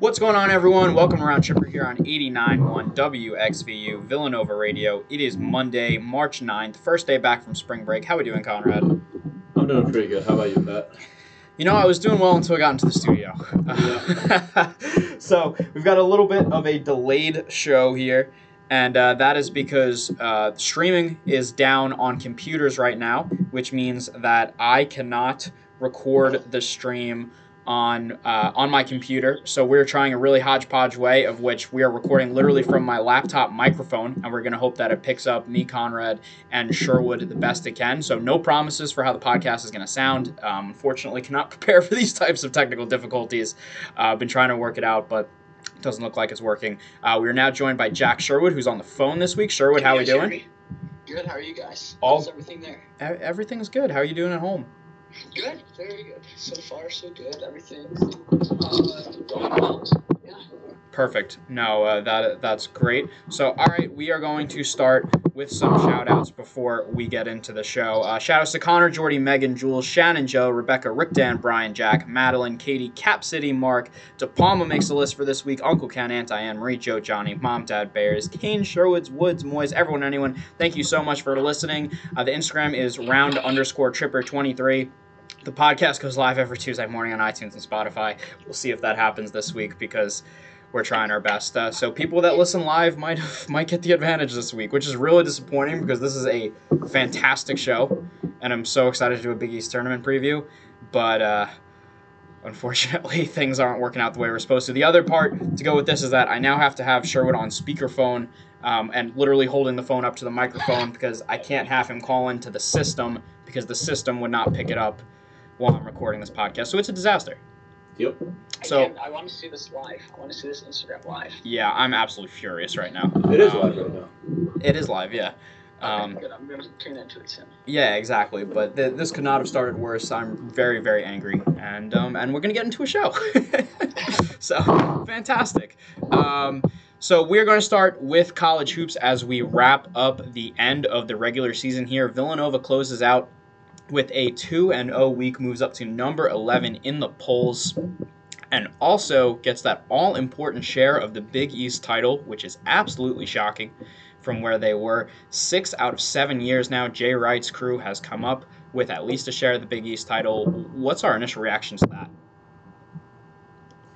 What's going on, everyone? Welcome around Tripper here on 89.1 WXVU Villanova Radio. It is Monday, March 9th, first day back from spring break. How are we doing, Conrad? I'm doing pretty good. How about you, Pat? You know, I was doing well until I got into the studio. so, we've got a little bit of a delayed show here, and uh, that is because uh, streaming is down on computers right now, which means that I cannot record the stream on uh, on my computer. So we're trying a really hodgepodge way of which we are recording literally from my laptop microphone, and we're going to hope that it picks up me, Conrad, and Sherwood the best it can. So no promises for how the podcast is going to sound. Um, unfortunately, cannot prepare for these types of technical difficulties. Uh, I've been trying to work it out, but. It doesn't look like it's working. Uh, we are now joined by Jack Sherwood, who's on the phone this week. Sherwood, how are we doing? Good. How are you guys? All- How's everything there? Everything's good. How are you doing at home? Good. Very good. So far, so good. Everything's uh, going well. Yeah. Perfect. No, uh, that that's great. So, all right, we are going to start with some shout outs before we get into the show. Uh, shout outs to Connor, Jordy, Megan, Jules, Shannon, Joe, Rebecca, Rick, Dan, Brian, Jack, Madeline, Katie, Cap City, Mark, De Palma makes the list for this week. Uncle Ken, Aunt Diane, Marie, Joe, Johnny, Mom, Dad, Bears, Kane, Sherwoods, Woods, Moyes, everyone, anyone. Thank you so much for listening. Uh, the Instagram is round underscore tripper 23. The podcast goes live every Tuesday morning on iTunes and Spotify. We'll see if that happens this week because we're trying our best. Uh, so people that listen live might might get the advantage this week, which is really disappointing because this is a fantastic show, and I'm so excited to do a Big East tournament preview. But uh, unfortunately, things aren't working out the way we're supposed to. The other part to go with this is that I now have to have Sherwood on speakerphone. Um, and literally holding the phone up to the microphone because I can't have him call into the system because the system would not pick it up while I'm recording this podcast. So it's a disaster. Yep. So- Again, I want to see this live. I want to see this Instagram live. Yeah, I'm absolutely furious right now. It is Um, live right now. It is live, yeah. Um, okay, good. I'm gonna tune into it soon. yeah, exactly. But th- this could not have started worse. I'm very, very angry, and um, and we're gonna get into a show. so fantastic. Um, so we're going to start with college hoops as we wrap up the end of the regular season here. Villanova closes out with a 2 and 0 week, moves up to number 11 in the polls, and also gets that all important share of the Big East title, which is absolutely shocking from where they were. Six out of seven years now, Jay Wright's crew has come up with at least a share of the Big East title. What's our initial reaction to that?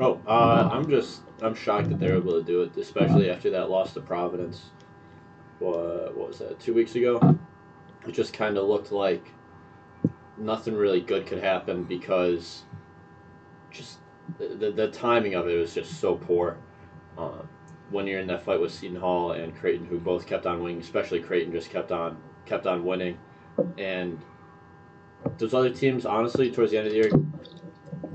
Oh, uh, I'm just I'm shocked that they're able to do it, especially after that loss to Providence. What, what was that? Two weeks ago. It just kind of looked like nothing really good could happen because just the, the, timing of it was just so poor. Uh, when you're in that fight with Seton Hall and Creighton, who both kept on winning, especially Creighton just kept on kept on winning, and those other teams, honestly, towards the end of the year,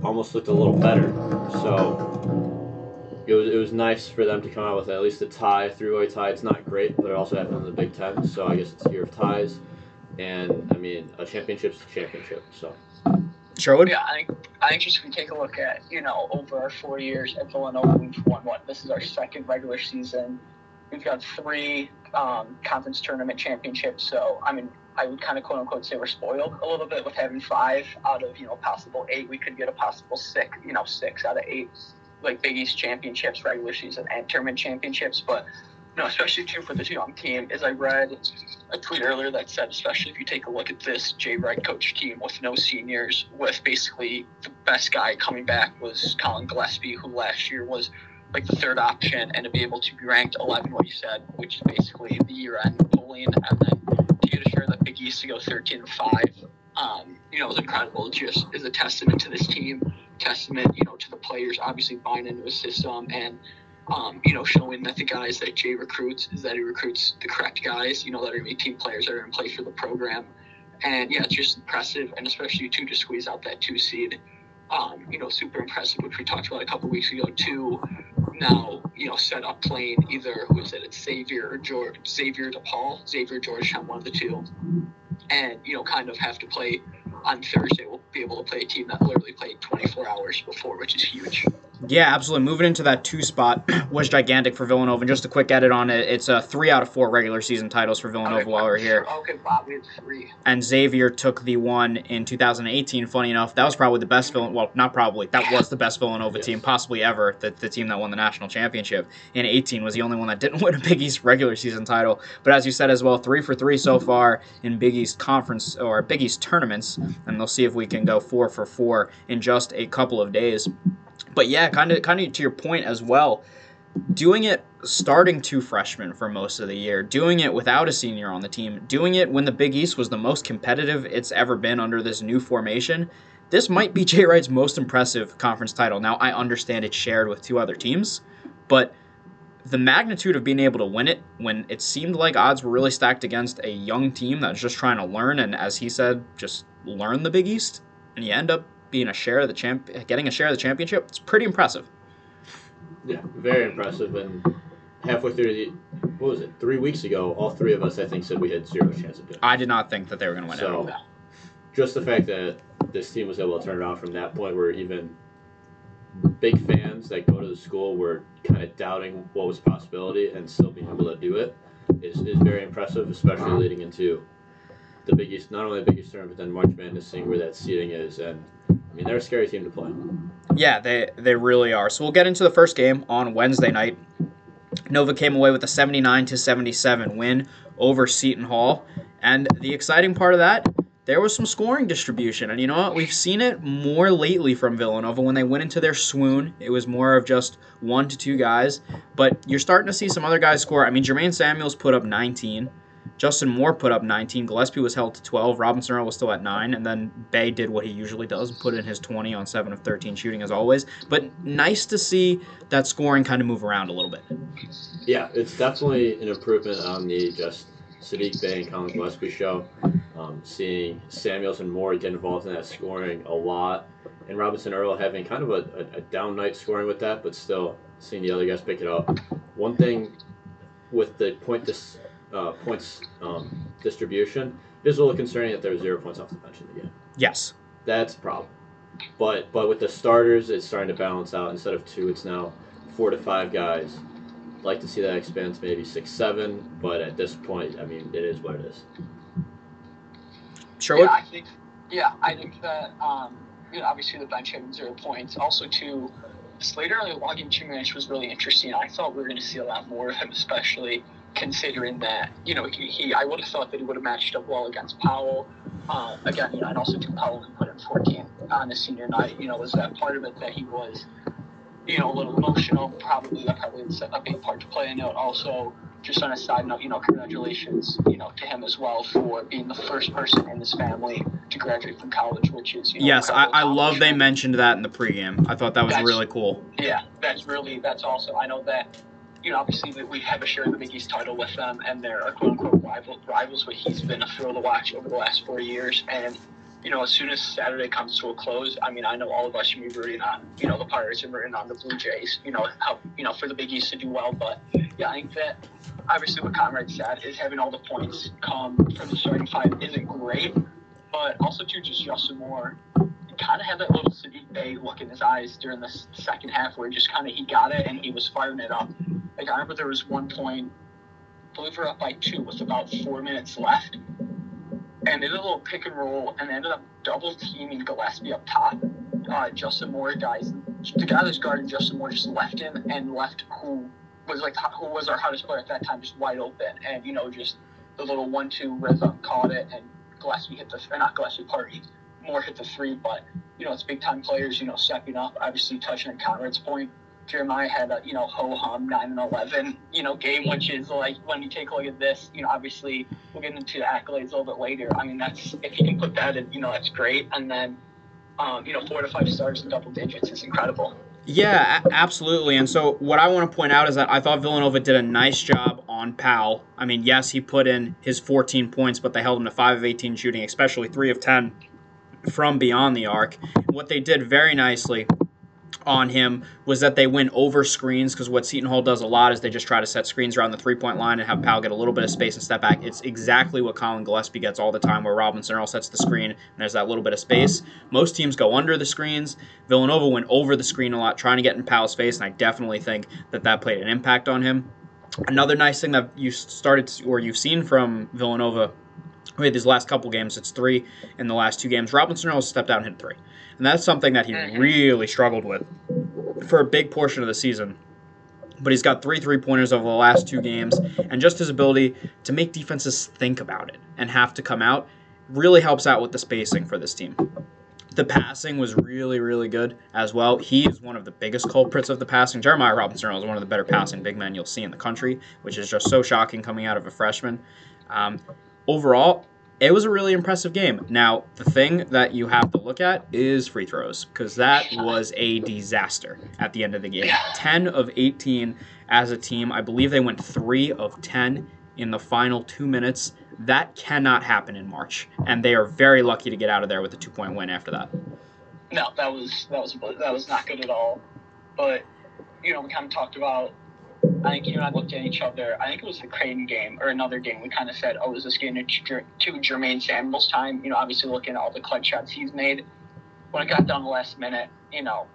almost looked a little better. So it was it was nice for them to come out with at least a tie, three-way tie. It's not great, but it also happened in the Big Ten, so I guess it's a year of ties. And I mean, a championship's a championship. So Sherwood? Yeah, I think I think just if we take a look at you know over our four years at Villanova, we've won what? This is our second regular season. We've got three um, conference tournament championships. So I mean, I would kind of quote unquote say we're spoiled a little bit with having five out of you know possible eight. We could get a possible six, you know, six out of eight like Big East championships, regular season and tournament championships. But you know, especially too for this young team, is I read a tweet earlier that said, especially if you take a look at this Jay Wright coach team with no seniors, with basically the best guy coming back was Colin Gillespie, who last year was like the third option, and to be able to be ranked 11, what you said, which is basically the year-end polling, and then to get a share of the Big East to go 13 5, um, you know, is incredible. It just is a testament to this team, testament, you know, to the players obviously buying into the system and um, you know, showing that the guys that Jay recruits is that he recruits the correct guys, you know, that are be team players that are going to play for the program. And yeah, it's just impressive, and especially too to squeeze out that two seed. Um, you know, super impressive, which we talked about a couple weeks ago too. Now, you know, set up playing either who is it? It's Xavier or George, Xavier DePaul, Xavier Georgetown, one of the two, and you know, kind of have to play on Thursday. We'll be able to play a team that literally played 24 hours before, which is huge. Yeah, absolutely. Moving into that two spot was gigantic for Villanova. And just a quick edit on it, it's a three out of four regular season titles for Villanova Okay, while we're here. Okay, Bob, we have three. And Xavier took the one in 2018. Funny enough, that was probably the best Villanova. Well, not probably. That was the best Villanova Yes. team possibly ever. The, the team that won the national championship in 18 was the only one that didn't win a Big East regular season title. But as you said as well, three for three so mm-hmm. far in Big East conference or Big East tournaments, and they'll see if we can go four for four in just a couple of days. But yeah, kind of kind of to your point as well, doing it starting two freshmen for most of the year, doing it without a senior on the team, doing it when the Big East was the most competitive it's ever been under this new formation. This might be Jay Wright's most impressive conference title. Now I understand it's shared with two other teams, but the magnitude of being able to win it when it seemed like odds were really stacked against a young team that's just trying to learn and as he said, just learn the Big East, and you end up being a share of the champ getting a share of the championship, it's pretty impressive. Yeah, very impressive. And halfway through the, what was it, three weeks ago, all three of us, I think, said we had zero chance of doing it. I did not think that they were going to win it. So, just the fact that this team was able to turn it around from that point where even big fans that go to the school were kind of doubting what was a possibility and still being able to do it is, is very impressive, especially leading into the biggest, not only the biggest tournament, but then March Madness, seeing where that seating is. And, I mean, they're a scary team to play. Yeah, they they really are. So we'll get into the first game on Wednesday night. Nova came away with a 79 to 77 win over Seton Hall, and the exciting part of that, there was some scoring distribution. And you know what? We've seen it more lately from Villanova when they went into their swoon. It was more of just one to two guys, but you're starting to see some other guys score. I mean, Jermaine Samuels put up 19. Justin Moore put up 19. Gillespie was held to 12. Robinson Earl was still at 9. And then Bay did what he usually does put in his 20 on 7 of 13 shooting as always. But nice to see that scoring kind of move around a little bit. Yeah, it's definitely an improvement on the just Sadiq Bey and Colin Gillespie show. Um, seeing Samuels and Moore get involved in that scoring a lot, and Robinson Earl having kind of a, a, a down night scoring with that, but still seeing the other guys pick it up. One thing with the point dis, uh, points um, distribution, it is a little concerning that there were zero points off the bench in the game. Yes. That's a problem. But but with the starters, it's starting to balance out. Instead of two, it's now four to five guys. I'd Like to see that expand to maybe six, seven. But at this point, I mean, it is what it is. Sherwood? Yeah, I think. Yeah, I think that. Um, you know, obviously the bench having zero points. Also, too, Slater logging two minutes was really interesting. I thought we were going to see a lot more of him, especially considering that you know he. he I would have thought that he would have matched up well against Powell. Uh, again, you know, and also too Powell who put in 14 on his senior night. You know, was that part of it that he was, you know, a little emotional? Probably that probably was a big part to play in it. Also, just on a side note, you know, congratulations, you know, to him as well for being the first person in his family to graduate from college, which is you know, Yes, I, I love they mentioned that in the pregame. I thought that was That's- really cool. Yeah, that's really that's awesome. I know that, you know, obviously that we have a the Big East title with them, and they're a quote unquote rival, rivals. But he's been a thrill to watch over the last four years, and you know, as soon as Saturday comes to a close, I mean, I know all of us should be rooting on, you know, the Pirates and rooting on the Blue Jays. You know, how you know for the Big East to do well, but yeah, I think that obviously what Conrad said is having all the points come from the starting five isn't great, but also too just Justin Moore kind of had that little Sadiq Bey look in his eyes during the second half where just kind of he got it and he was firing it up. Like I remember there was one point, believe we we're up by two with about four minutes left, and they did a little pick and roll and ended up double teaming Gillespie up top. Uh, Justin Moore guys, the guy that's guarding Justin Moore just left him and left who was like who was our hottest player at that time just wide open and you know just the little one-two rhythm caught it and Gillespie hit the or not Gillespie party more hit the three. But you know it's big time players you know stepping up obviously touching at Conrad's point Jeremiah had a you know ho hum nine and eleven you know game which is like when you take a look at this you know obviously we'll get into the accolades a little bit later I mean that's if you can put that in you know that's great and then um, you know four to five stars in double digits is incredible Yeah, absolutely. And so, what I want to point out is that I thought Villanova did a nice job on Powell. I mean, yes, he put in his 14 points, but they held him to 5 of 18 shooting, especially 3 of 10 from beyond the arc. What they did very nicely on him was that they went over screens because what Seton Hall does a lot is they just try to set screens around the three point line and have Powell get a little bit of space and step back. It's exactly what Colin Gillespie gets all the time, where Robinson Earl sets the screen and there's that little bit of space. Most teams go under the screens. Villanova went over the screen a lot, trying to get in Powell's face, and I definitely think that that played an impact on him. Another nice thing that you started to, or you've seen from Villanova with these last couple games, it's three in the last two games. Robinson Earl stepped out and hit three. And that's something that he really struggled with for a big portion of the season. But he's got three three pointers over the last two games, and just his ability to make defenses think about it and have to come out really helps out with the spacing for this team. The passing was really, really good as well. He is one of the biggest culprits of the passing. Jeremiah Robinson is one of the better passing big men you'll see in the country, which is just so shocking coming out of a freshman. Um, overall, it was a really impressive game. Now, the thing that you have to look at is free throws, because that was a disaster at the end of the game. 10 of 18 as a team. I believe they went 3 of 10 in the final two minutes. That cannot happen in March, and they are very lucky to get out of there with a two point win after that. No, that was that was that was not good at all. But you know, we kind of talked about. I think you and I looked at each other. I think it was the Creighton game or another game. We kind of said, "Oh, is this getting to, to Jermaine Samuel's time?" You know, obviously looking at all the clutch shots he's made. When it got down the last minute, you know,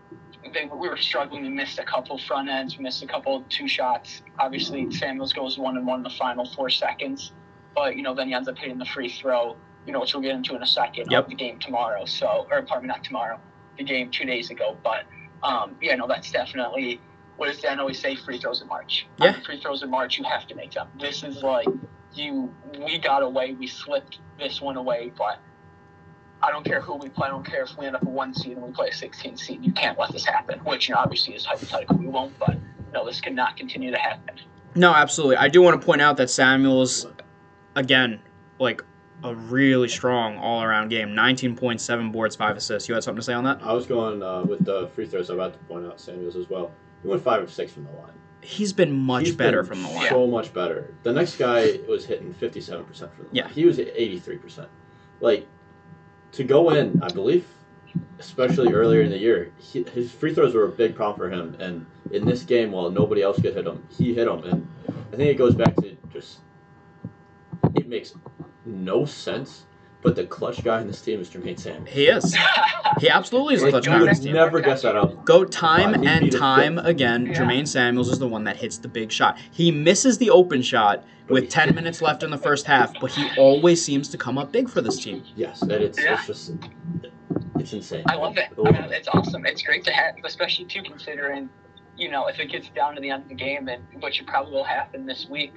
they, we were struggling. We missed a couple front ends, we missed a couple two shots. Obviously, Samuels goes one and one in the final four seconds, but you know, then he ends up hitting the free throw. You know, which we'll get into in a second. Yep. Of the game tomorrow. So, or pardon me, not tomorrow. The game two days ago. But um, yeah, no, that's definitely what does Dan always say? Free throws in March. I Yeah. mean, free throws in March, you have to make them. This is like you. We got away. We slipped this one away, but I don't care who we play. I don't care if we end up a one seed and we play a 16 seed. You can't let this happen. Which you know, obviously is hypothetical. We won't, but no, this cannot continue to happen. No, absolutely. I do want to point out that Samuels, again, like a really strong all around game 19.7 boards, 5 assists. You had something to say on that? I was going uh, with the free throws. I'm about to point out Samuels as well. He went five of six from the line. He's been much He's better been from the line. So much better. The next guy was hitting 57% from the line. Yeah. He was at 83%. Like, to go in, I believe, especially earlier in the year, he, his free throws were a big problem for him. And in this game, while nobody else could hit them, he hit them. And I think it goes back to just, it makes no sense. But the clutch guy in this team is Jermaine Samuels. He is. He absolutely is a clutch guy on would this team. never guess that up. Go time He'd and time again. Yeah. Jermaine Samuels is the one that hits the big shot. He misses the open shot with 10 minutes left in the first half, but he always seems to come up big for this team. Yes, and it's, Yeah. it's just, it's insane. I love it. I mean, it's awesome. It's great to have, especially too considering, you know, if it gets down to the end of the game, and which it probably will happen this week,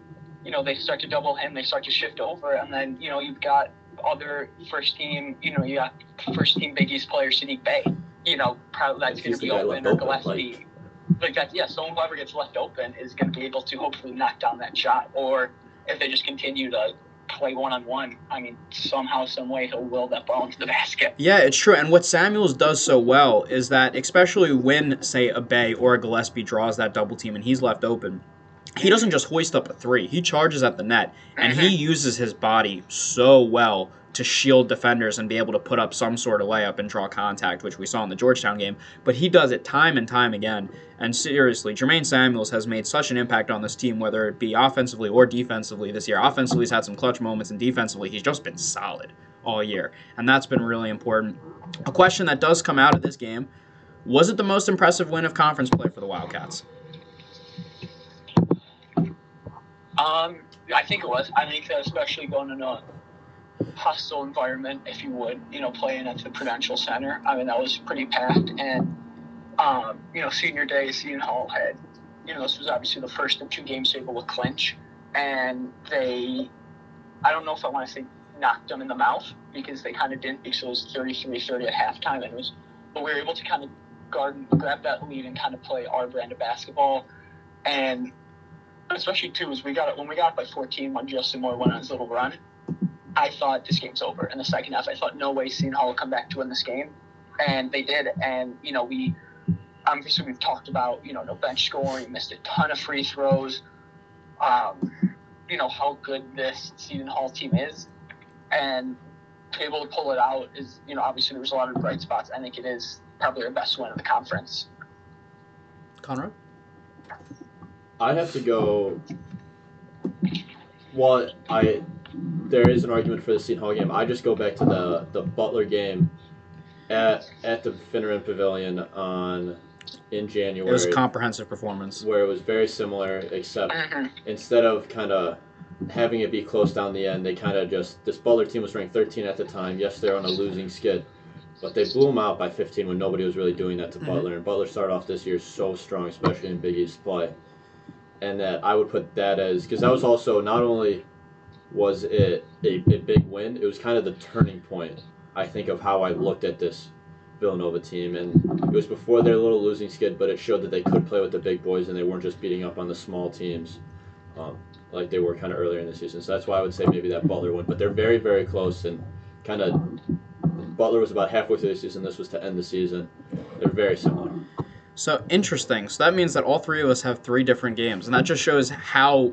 you know, they start to double him, they start to shift over, and then you know you've got other first team, you know, you got first team Big East player Sadiq Bey. You know, probably that's going to be the open left or open, Gillespie. Like that, yeah. So whoever gets left open is going to be able to hopefully knock down that shot, or if they just continue to play one on one, I mean, somehow, some way, he'll will that ball into the basket. Yeah, it's true. And what Samuels does so well is that, especially when, say, a Bey or a Gillespie draws that double team and he's left open, he doesn't just hoist up a three. He charges at the net, and he mm-hmm. uses his body so well to shield defenders and be able to put up some sort of layup and draw contact, which we saw in the Georgetown game. But he does it time and time again. And seriously, Jermaine Samuels has made such an impact on this team, whether it be offensively or defensively this year. Offensively, he's had some clutch moments, and defensively, he's just been solid all year. And that's been really important. A question that does come out of this game was it the most impressive win of conference play for the Wildcats? Um, I think it was. I think that especially going in a hostile environment, if you would, you know, playing at the Prudential Center. I mean, that was pretty packed. And, um, you know, senior day, Seton Hall had, you know, this was obviously the first of two games able to clinch. And they, I don't know if I want to say knocked them in the mouth because they kind of didn't because it was 33 30 at halftime. And it was, but we were able to kind of guard grab that lead and kind of play our brand of basketball. And especially too is we got it when we got by 14 when Justin Moore went on his little run. I thought this game's over. In the second half, I thought no way Seton Hall will come back to win this game, and they did. And you know we obviously we've talked about you know no bench scoring, missed a ton of free throws. Um, you know how good this Seton Hall team is, and to be able to pull it out is you know obviously there was a lot of bright spots. I think it is probably our best win of the conference. Conrad? I'd have to go. Well, I there is an argument for the Seton Hall game. I just go back to the the Butler game at at the Finneran Pavilion on in January. It was a comprehensive performance. where it was very similar, except Mhm. instead of kind of having it be close down the end, they kind of just this Butler team was ranked 13 at the time. Yes, they're on a losing skid, but they blew them out by 15 when nobody was really doing that to Mhm. Butler. And Butler started off this year so strong, especially in Big East play. And that I would put that as because that was also not only was it a, a big win, it was kind of the turning point. I think of how I looked at this Villanova team, and it was before their little losing skid, but it showed that they could play with the big boys and they weren't just beating up on the small teams. Um, like they were kind of earlier in the season. So that's why I would say maybe that Butler win. But they're very, very close and kind of. Butler was about halfway through the season. This was to end the season. They're very similar. So interesting. So that means that all three of us have three different games, and that just shows how.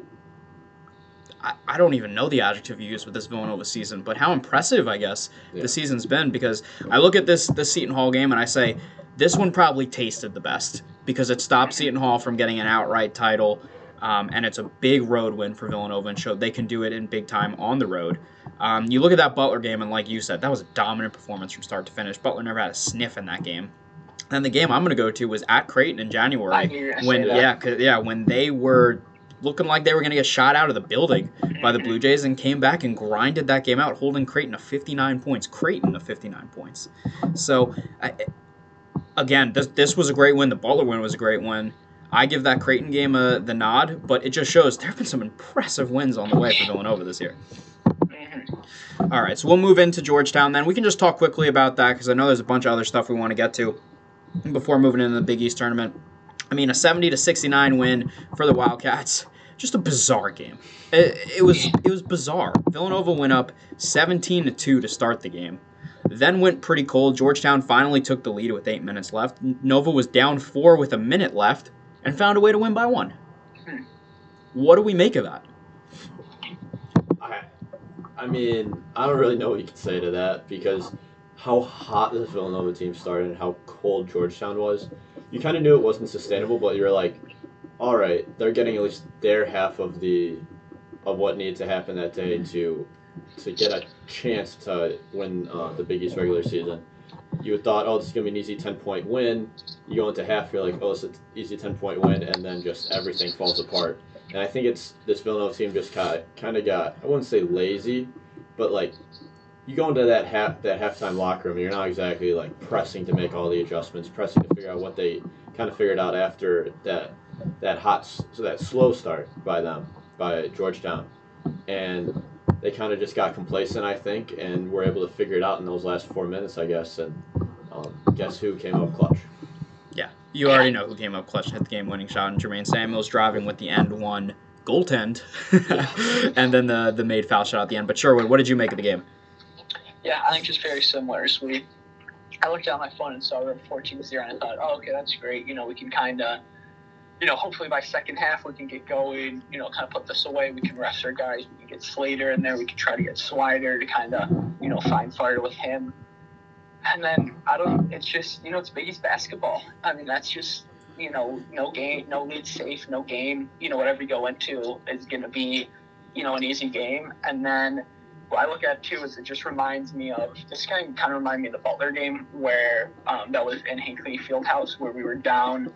I, I don't even know the adjective you use with this Villanova season, but how impressive I guess Yeah. the season's been. Because I look at this this Seton Hall game and I say this one probably tasted the best because it stopped Seton Hall from getting an outright title, um, and it's a big road win for Villanova and showed they can do it in big time on the road. Um, you look at that Butler game, and like you said, that was a dominant performance from start to finish. Butler never had a sniff in that game. And the game I'm going to go to was at Creighton in January I knew you were gonna when yeah, yeah, when they were looking like they were going to get shot out of the building by the Blue Jays and came back and grinded that game out, holding Creighton to 59 points. Creighton to 59 points. So, I, again, this this was a great win. The Butler win was a great win. I give that Creighton game uh, the nod, but it just shows there have been some impressive wins on the way for Villanova this year. Mhm. All right, so we'll move into Georgetown then. We can just talk quickly about that because I know there's a bunch of other stuff we want to get to before moving into the Big East tournament. I mean, a 70 to 69 win for the Wildcats. Just a bizarre game. It, it was it was bizarre. Villanova went up 17 to 2 to start the game. Then went pretty cold. Georgetown finally took the lead with 8 minutes left. Nova was down 4 with a minute left and found a way to win by 1. Hmm. What do we make of that? I, I mean, I don't really know what you can say to that because how hot this Villanova team started and how cold Georgetown was. You kind of knew it wasn't sustainable, but you're like, all right, they're getting at least their half of the of what needed to happen that day to to get a chance to win uh, the Big East regular season. You thought, oh, this is gonna be an easy ten point win. You go into half, you're like, oh, it's an easy ten point win, and then just everything falls apart. And I think it's this Villanova team just kind kind of got I wouldn't say lazy, but like you go into that half that halftime locker room, you're not exactly like pressing to make all the adjustments, pressing to figure out what they kind of figured out after that that hot so that slow start by them by Georgetown, and they kind of just got complacent, I think, and were able to figure it out in those last four minutes, I guess. And um, guess who came up clutch? Yeah, you already know who came up clutch and hit the game-winning shot, and Jermaine Samuels driving with the end one goaltend, and then the the made foul shot at the end. But Sherwood, what did you make of the game? Yeah, I think just very similar. So we, I looked at my phone and saw we were 14 0, and I thought, oh, okay, that's great. You know, we can kind of, you know, hopefully by second half we can get going. You know, kind of put this away. We can rest our guys. We can get Slater in there. We can try to get Swider to kind of, you know, find fire with him. And then I don't. It's just you know, it's Big East basketball. I mean, that's just you know, no game, no lead safe, no game. You know, whatever you go into is going to be, you know, an easy game. And then what I look at too is it just reminds me of this kind of kind of remind me of the Butler game where um, that was in Hinkle Fieldhouse where we were down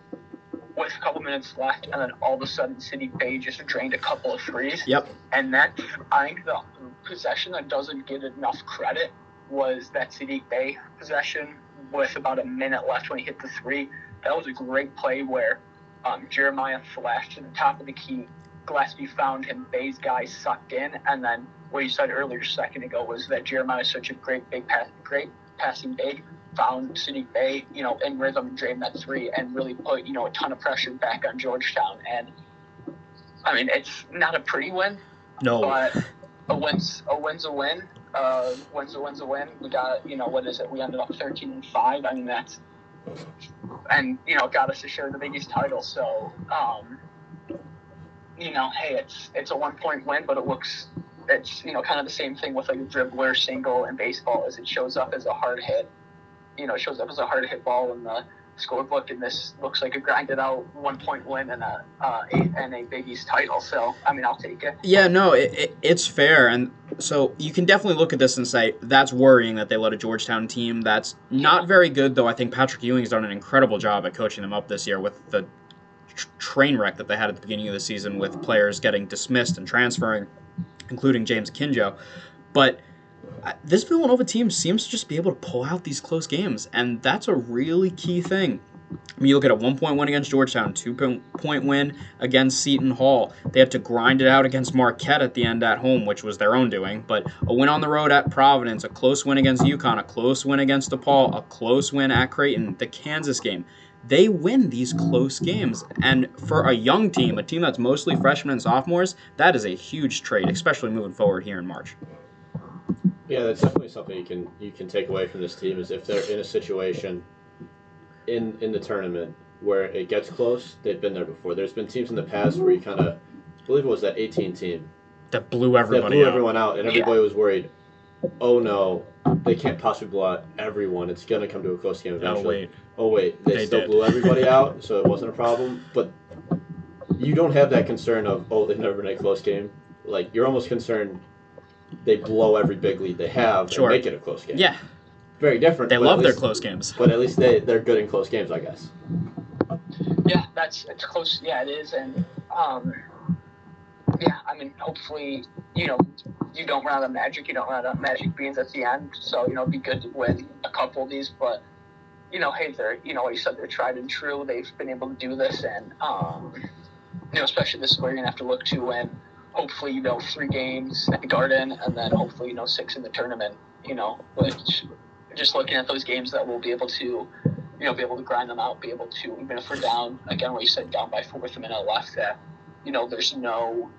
with a couple minutes left and then all of a sudden Sadiq Bey just drained a couple of threes. Yep. And that I think the possession that doesn't get enough credit was that Sadiq Bey possession with about a minute left when he hit the three. That was a great play where um, Jeremiah flashed to the top of the key. Gillespie found him. Bey's guy sucked in, and then what you said earlier a second ago was that Jeremiah is such a great big pass, great passing big. Found Sadiq Bey, you know, in rhythm and drained that three, and really put you know a ton of pressure back on Georgetown. And I mean, it's not a pretty win, No. but a win's a win's a win. Uh, win's a win's a win. We got you know what is it? We ended up thirteen and five. I mean that's and you know got us to share the Big East title. So um, you know, hey, it's it's a one point win, but it looks it's you know kind of the same thing with like a dribbler single in baseball, as it shows up as a hard hit. You know, shows up as a hard hit ball in the scorebook, and this looks like a grinded out one point win and a uh, and a Big title. So I mean, I'll take it. Yeah, no, it, it, it's fair, and so you can definitely look at this and say that's worrying that they let a Georgetown team that's not very good. Though I think Patrick Ewing's done an incredible job at coaching them up this year with the train wreck that they had at the beginning of the season with players getting dismissed and transferring, including James Akinjo, but uh, this Villanova team seems to just be able to pull out these close games, and that's a really key thing. I mean, you look at a one point win against Georgetown, two point win against Seton Hall. They had to grind it out against Marquette at the end at home, which was their own doing. But a win on the road at Providence, a close win against UConn, a close win against DePaul, a close win at Creighton, the Kansas game. They win these close games. And for a young team, a team that's mostly freshmen and sophomores, that is a huge trade, especially moving forward here in March. Yeah, that's definitely something you can you can take away from this team is if they're in a situation in in the tournament where it gets close, they've been there before. There's been teams in the past where you kind of, I believe it was that 18 team that blew everybody that blew out. everyone out, and everybody was worried. Oh no, they can't possibly blow out everyone. It's gonna come to a close game eventually. Wait, Oh wait, they, They still did. blew everybody out, so it wasn't a problem. But you don't have that concern of oh they've never been a close game. Like you're almost concerned they blow every big lead they have Sure. and make it a close game. yeah, very different. they but at love their least- close games. But at least they they're good in close games, I guess. Yeah, that's it's close. Yeah, it is, and um, yeah, I mean, hopefully, you know, you don't run out of magic. You don't run out of magic beans at the end. So you know, it'd be good to win a couple of these, but you know, hey, they're you know, like you said, they're tried and true. They've been able to do this, and um, you know, especially this is where you're gonna have to look to win. Hopefully, you know, three games at the Garden, and then hopefully, you know, six in the tournament. You know, which just looking at those games that we'll be able to you know, be able to grind them out, be able to, even if we're down, again, what you said, down by four with a minute left, that, you know, there's no,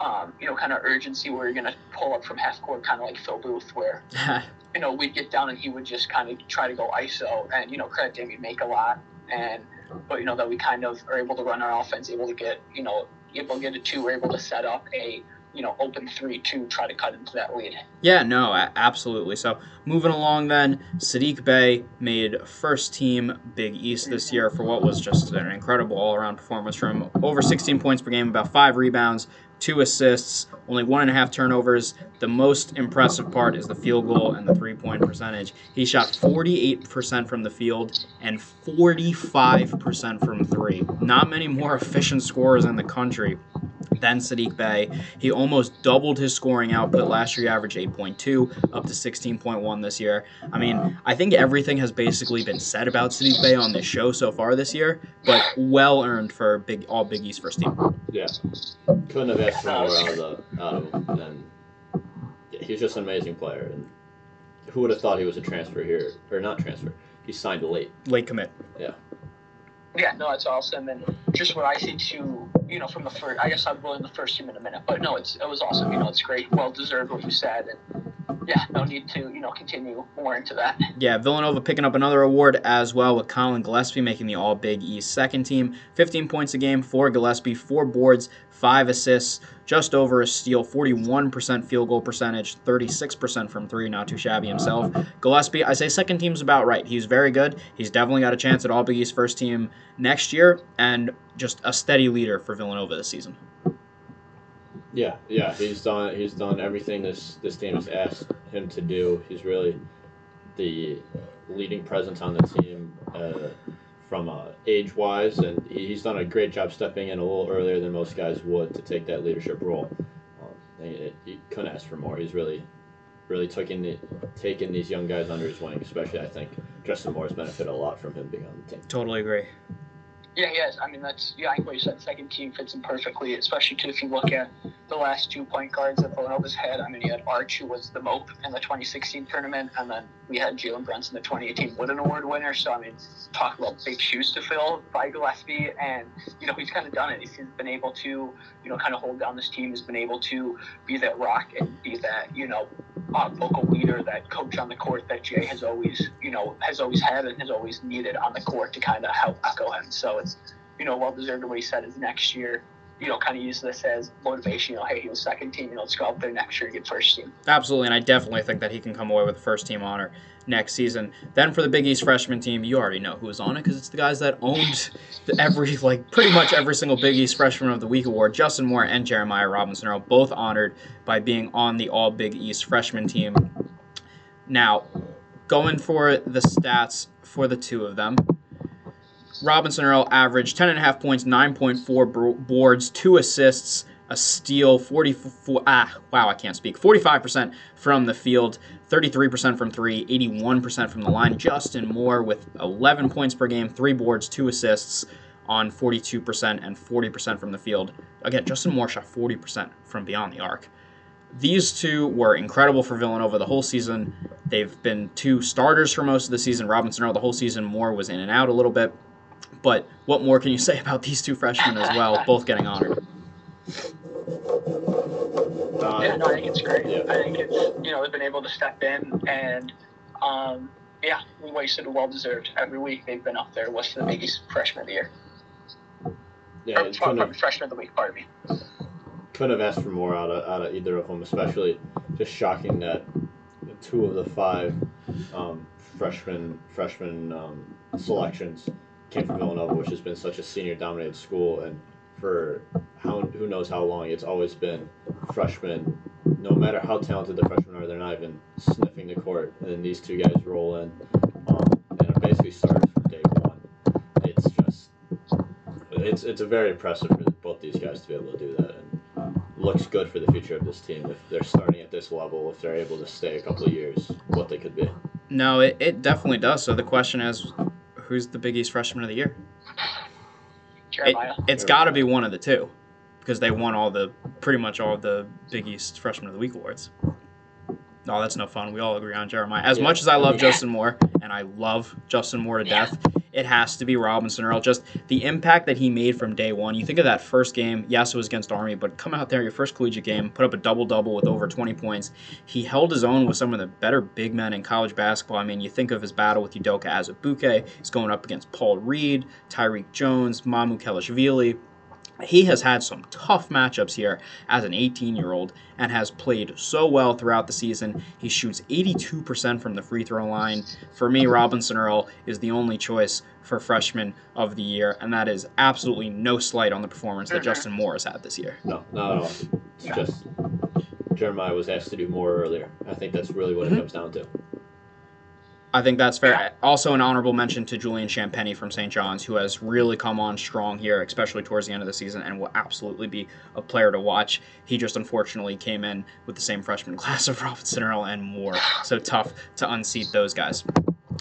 um, you know, kind of urgency where you're going to pull up from half court, kind of like Phil Booth, where, you know, we'd get down and he would just kind of try to go ISO. And, you know, credit to him, he'd make a lot. And, but, you know, that we kind of are able to run our offense, able to get, you know, able to get a two, we're able to set up a, you know, open three to try to cut into that lead. Yeah, no, absolutely. So moving along, then Sadiq Bey made first team Big East this year for what was just an incredible all around performance from. Over 16 points per game, about five rebounds, two assists, only one and a half turnovers. The most impressive part is the field goal and the three point percentage. He shot 48% from the field and 45% from three. Not many more efficient scorers in the country than Sadiq Bey. He almost doubled his scoring output last year. He averaged 8.2, up to 16.1 this year. I mean, I think everything has basically been said about Sadiq Bey on this show so far this year, but well earned for big all Big East first team. Yeah, couldn't have asked for more out of the out of him. And yeah, he's just an amazing player. And who would have thought he was a transfer here or not transfer? He signed late. Late commit. Yeah, no, it's awesome, and just what I see too, you know, from the first. I guess I'll go in the first team in a minute, but no, it's it was awesome. You know, it's great, well deserved what you said, and yeah, no need to you know continue more into that. Yeah, Villanova picking up another award as well with Colin Gillespie making the All Big East second team. 15 points a game for Gillespie, four boards, five assists, just over a steal, 41% field goal percentage, 36% from three, not too shabby himself. Gillespie, I say second team's about right. He's very good. He's definitely got a chance at All Big East first team next year, and just a steady leader for Villanova this season. Yeah, yeah, he's done he's done everything this this team has asked him to do. He's really the leading presence on the team uh, from uh, age wise, and he's done a great job stepping in a little earlier than most guys would to take that leadership role. Um, you couldn't ask for more. He's really really taking the, taking these young guys under his wing. Especially, I think Justin Moore's benefited a lot from him being on the team. Totally agree. Yeah, yes. I mean, that's yeah. I think what you said. Second team fits in perfectly, especially too if you look at the last two point guards that Villanova's had. I mean, you had Arch, who was the MOPE in the 2016 tournament, and then we had Jalen Brunson, the 2018 Wooden Award winner. So I mean, talk about big shoes to fill by Gillespie, and you know he's kind of done it. He's been able to, you know, kind of hold down this team. He's been able to be that rock and be that, you know, uh, vocal leader, that coach on the court that Jay has always, you know, has always had and has always needed on the court to kind of help echo him. So it's, you know, well deserved what he said is next year. you know, kind of use this as motivation. You know, hey, he was second team. You know, let's go out there next year and get first team. Absolutely, and I definitely think that he can come away with the first team honor next season. Then for the Big East freshman team, you already know who's on it because it's the guys that owned the every like pretty much every single Big East Freshman of the Week award. Justin Moore and Jeremiah Robinson are both honored by being on the All Big East freshman team. Now, going for the stats for the two of them. Robinson Earl averaged 10.5 points, 9.4 boards, 2 assists, a steal, 44 ah wow, I can't speak. 45% from the field, 33% from 3, 81% from the line. Justin Moore with 11 points per game, 3 boards, 2 assists on 42% and 40% from the field. Again, Justin Moore shot 40% from beyond the arc. These two were incredible for Villanova the whole season. They've been two starters for most of the season. Robinson Earl the whole season. Moore was in and out a little bit. But what more can you say about these two freshmen as well, both getting honored? Uh, yeah, no, I think it's great. yeah. I think it's you know they've been able to step in and um, yeah, we wasted a well deserved every week. They've been up there. What's the Big East freshman of the year? yeah, or, it couldn't or freshman of the week. Pardon me. couldn't have asked for more out of, out of either of them, especially just shocking that two of the five um, freshman freshman um, selections came from Villanova, which has been such a senior dominated school, and for how who knows how long it's always been freshmen. No matter how talented the freshmen are, they're not even sniffing the court, and then these two guys roll in um, and it basically started from day one. It's just it's it's a very impressive for both these guys to be able to do that, and looks good for the future of this team if they're starting at this level. If they're able to stay a couple of years, what they could be. No, it, it definitely does. So the question is, who's the Big East freshman of the year? It, Jeremiah. it's got to be one of the two, because they won all the pretty much all the Big East Freshman of the Week awards. No, that's no fun. We all agree on Jeremiah. As Yeah. much as I love Yeah. Justin Moore, and I love Justin Moore to Yeah. death, it has to be Robinson Earl. Just the impact that he made from day one. You think of that first game. Yes, it was against Army, but come out there, your first collegiate game, put up a double double with over 20 points. He held his own with some of the better big men in college basketball. I mean, you think of his battle with Udoka Azubuike. He's going up against Paul Reed, Tyrique Jones, Mamukelashvili. He has had some tough matchups here as an 18 year old and has played so well throughout the season. He shoots 82% from the free throw line. For me, Robinson Earl is the only choice for freshman of the year, and that is absolutely no slight on the performance that. Justin Moore has had this year. No, not at all. It's just Jeremiah was asked to do more earlier. I think that's really what it mm-hmm. comes down to. I think that's fair. Also, an honorable mention to Julian Champagnie from St. John's, who has really come on strong here, especially towards the end of the season, and will absolutely be a player to watch. He just unfortunately came in with the same freshman class of Robinson Earl and Moore, so tough to unseat those guys.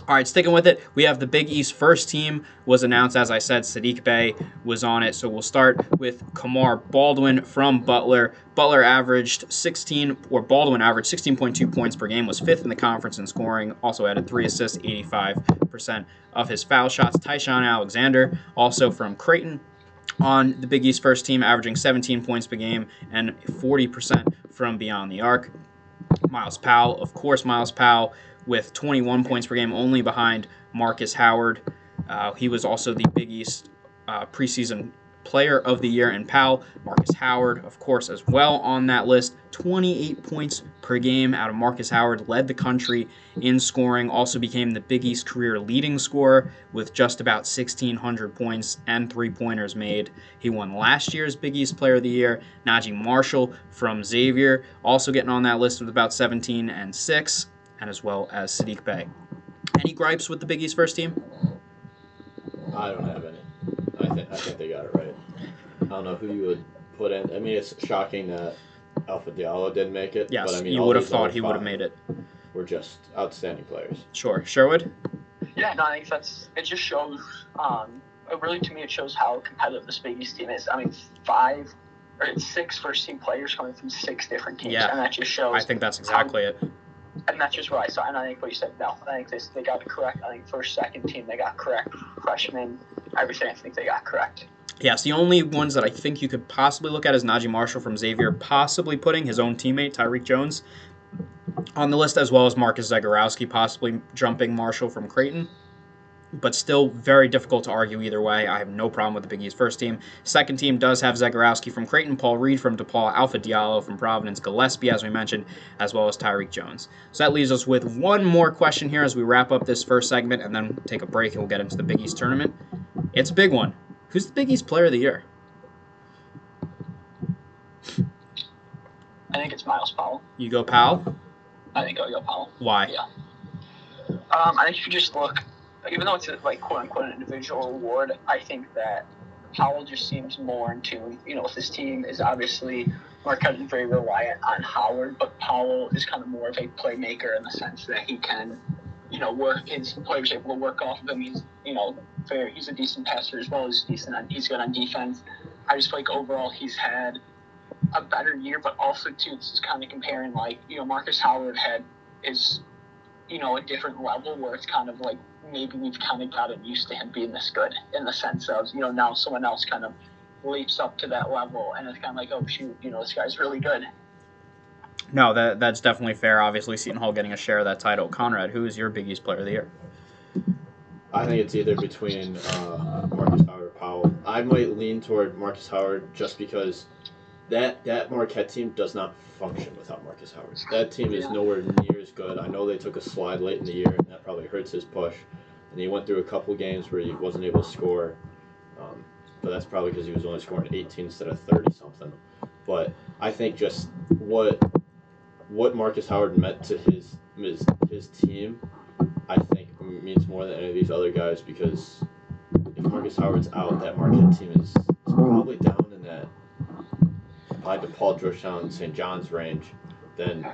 All right, sticking with it, we have the Big East first team was announced. As I said, Sadiq Bey was on it. So we'll start with Kamar Baldwin from Butler. Butler averaged 16, or Baldwin averaged 16.2 points per game, was fifth in the conference in scoring. Also added three assists, 85% of his foul shots. Ty-Shon Alexander, also from Creighton, on the Big East first team, averaging 17 points per game and 40% from beyond the arc. Myles Powell, of course, Myles Powell with 21 points per game, only behind Marcus Howard. Uh, he was also the Big East uh, preseason player of the year in Powell. Marcus Howard, of course, as well on that list. 28 points per game out of Marcus Howard, led the country in scoring, also became the Big East career leading scorer with just about 1,600 points and three pointers made. He won last year's Big East Player of the Year. Naji Marshall from Xavier, also getting on that list with about 17 and 6, and as well as Sadiq Bey. Any gripes with the Big East first team? I don't have any. I think I think they got it right. I don't know who you would put in. I mean, it's shocking that Alpha Diallo didn't make it. Yes, but I mean, you would have thought he would have made it. We're just outstanding players. Sure. Sherwood? Yeah, no, I think that's it. Just shows, um, it really to me, it shows how competitive this Big East team is. I mean, five or six first team players coming from six different teams, Yeah. and that just shows. I think that's exactly it. And that's just I saw. And I think what you said, no, I think they, they got it correct. I think first, second team they got correct. Freshman, everything I think they got correct. Yes, the only ones that I think you could possibly look at is Naji Marshall from Xavier, possibly putting his own teammate Tyrique Jones on the list, as well as Marcus Zegarowski, possibly jumping Marshall from Creighton. But still very difficult to argue either way. I have no problem with the Big East first team. Second team does have Zegarowski from Creighton, Paul Reed from DePaul, Alpha Diallo from Providence, Gillespie, as we mentioned, as well as Tyrique Jones. So that leaves us with one more question here as we wrap up this first segment and then take a break and we'll get into the Big East tournament. It's a big one. Who's the Big East player of the year? I think it's Myles Powell. You go Powell? I think I'll go Powell. Why? Yeah. Um, I think if you just look, even though it's a, like quote unquote an individual award, I think that Powell just seems more in tune. You know, with his team is obviously Marquette is very reliant on Howard, but Powell is kind of more of a playmaker in the sense that he can, you know, work his players able to work off of him. He's you know fair. he's a decent passer as well as decent on he's good on defense. I just feel like overall he's had a better year, but also too this is kind of comparing like you know Marcus Howard had is you know a different level where it's kind of like maybe we've kind of gotten used to him being this good in the sense of you know now someone else kind of leaps up to that level and it's kind of like oh shoot you know this guy's really good. No, that that's definitely fair. Obviously, Seton Hall getting a share of that title. Conrad, who is your Big East player of the year? I think it's either between uh, Marcus Howard or Powell. I might lean toward Marcus Howard just because that that Marquette team does not function without Marcus Howard. That team is Yeah. nowhere near as good. I know they took a slide late in the year, and that probably hurts his push. And he went through a couple games where he wasn't able to score, um, but that's probably because he was only scoring 18 instead of 30 something. But I think just what what Marcus Howard meant to his his, his team, I think means more than any of these other guys because if Marcus Howard's out, that Marquette team is, is probably down in that by DePaul, Georgetown, St. John's range, then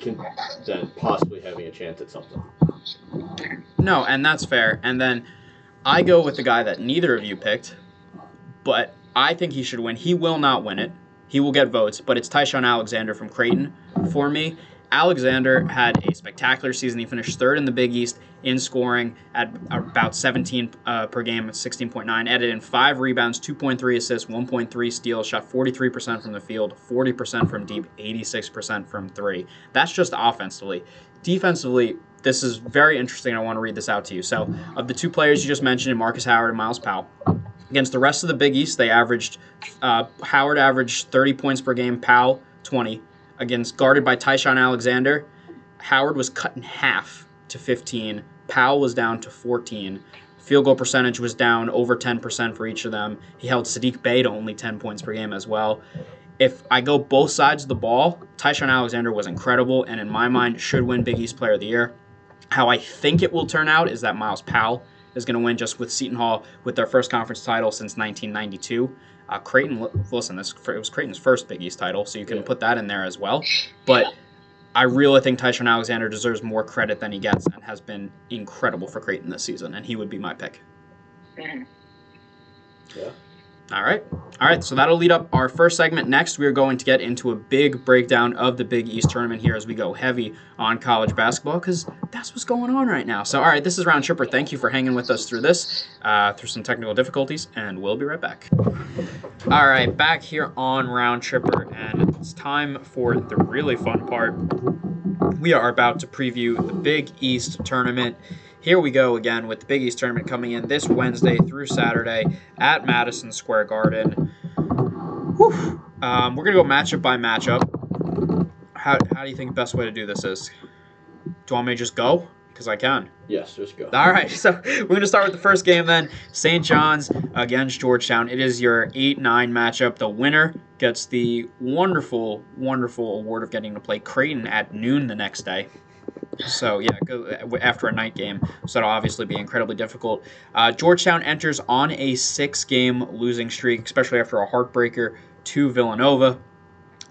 can then possibly having a chance at something. No, and that's fair. And then I go with the guy that neither of you picked, but I think he should win. He will not win it. He will get votes, but it's Ty-Shon Alexander from Creighton for me. Alexander had a spectacular season. He finished third in the Big East in scoring at about 17 uh, per game, 16.9. Added in five rebounds, 2.3 assists, 1.3 steals, shot 43% from the field, 40% from deep, 86% from three. That's just offensively. Defensively, this is very interesting. I want to read this out to you. So, of the two players you just mentioned, Marcus Howard and Myles Powell, against the rest of the Big East, they averaged uh, Howard averaged 30 points per game, Powell 20. Against guarded by Ty-Shon Alexander, Howard was cut in half to 15. Powell was down to 14. Field goal percentage was down over 10% for each of them. He held Sadiq Bey to only 10 points per game as well. If I go both sides of the ball, Ty-Shon Alexander was incredible and in my mind should win Big East Player of the Year. How I think it will turn out is that Myles Powell is going to win just with Seton Hall with their first conference title since 1992. Uh, Creighton, listen, this it was Creighton's first Big East title, so you can Yeah. put that in there as well. But I really think Ty-Shon Alexander deserves more credit than he gets and has been incredible for Creighton this season, and he would be my pick. Mhm. Yeah. All right. All right. So that'll lead up our first segment. Next, we are going to get into a big breakdown of the Big East tournament here as we go heavy on college basketball because that's what's going on right now. So, all right, this is Round Tripper. Thank you for hanging with us through this, uh, through some technical difficulties, and we'll be right back. All right, back here on Round Tripper, and it's time for the really fun part. We are about to preview the Big East tournament. Here we go again with the Big East tournament coming in this Wednesday through Saturday at Madison Square Garden. Whew. Um, we're gonna go matchup by matchup. How, how do you think the best way to do this is? Do you want me to just go? Because I can. Yes, just go. All right, so we're going to start with the first game then. St. John's against Georgetown. It is your 8 9 matchup. The winner gets the wonderful, wonderful award of getting to play Creighton at noon the next day. So, yeah, go after a night game. So, that'll obviously be incredibly difficult. Uh, Georgetown enters on a six game losing streak, especially after a heartbreaker to Villanova.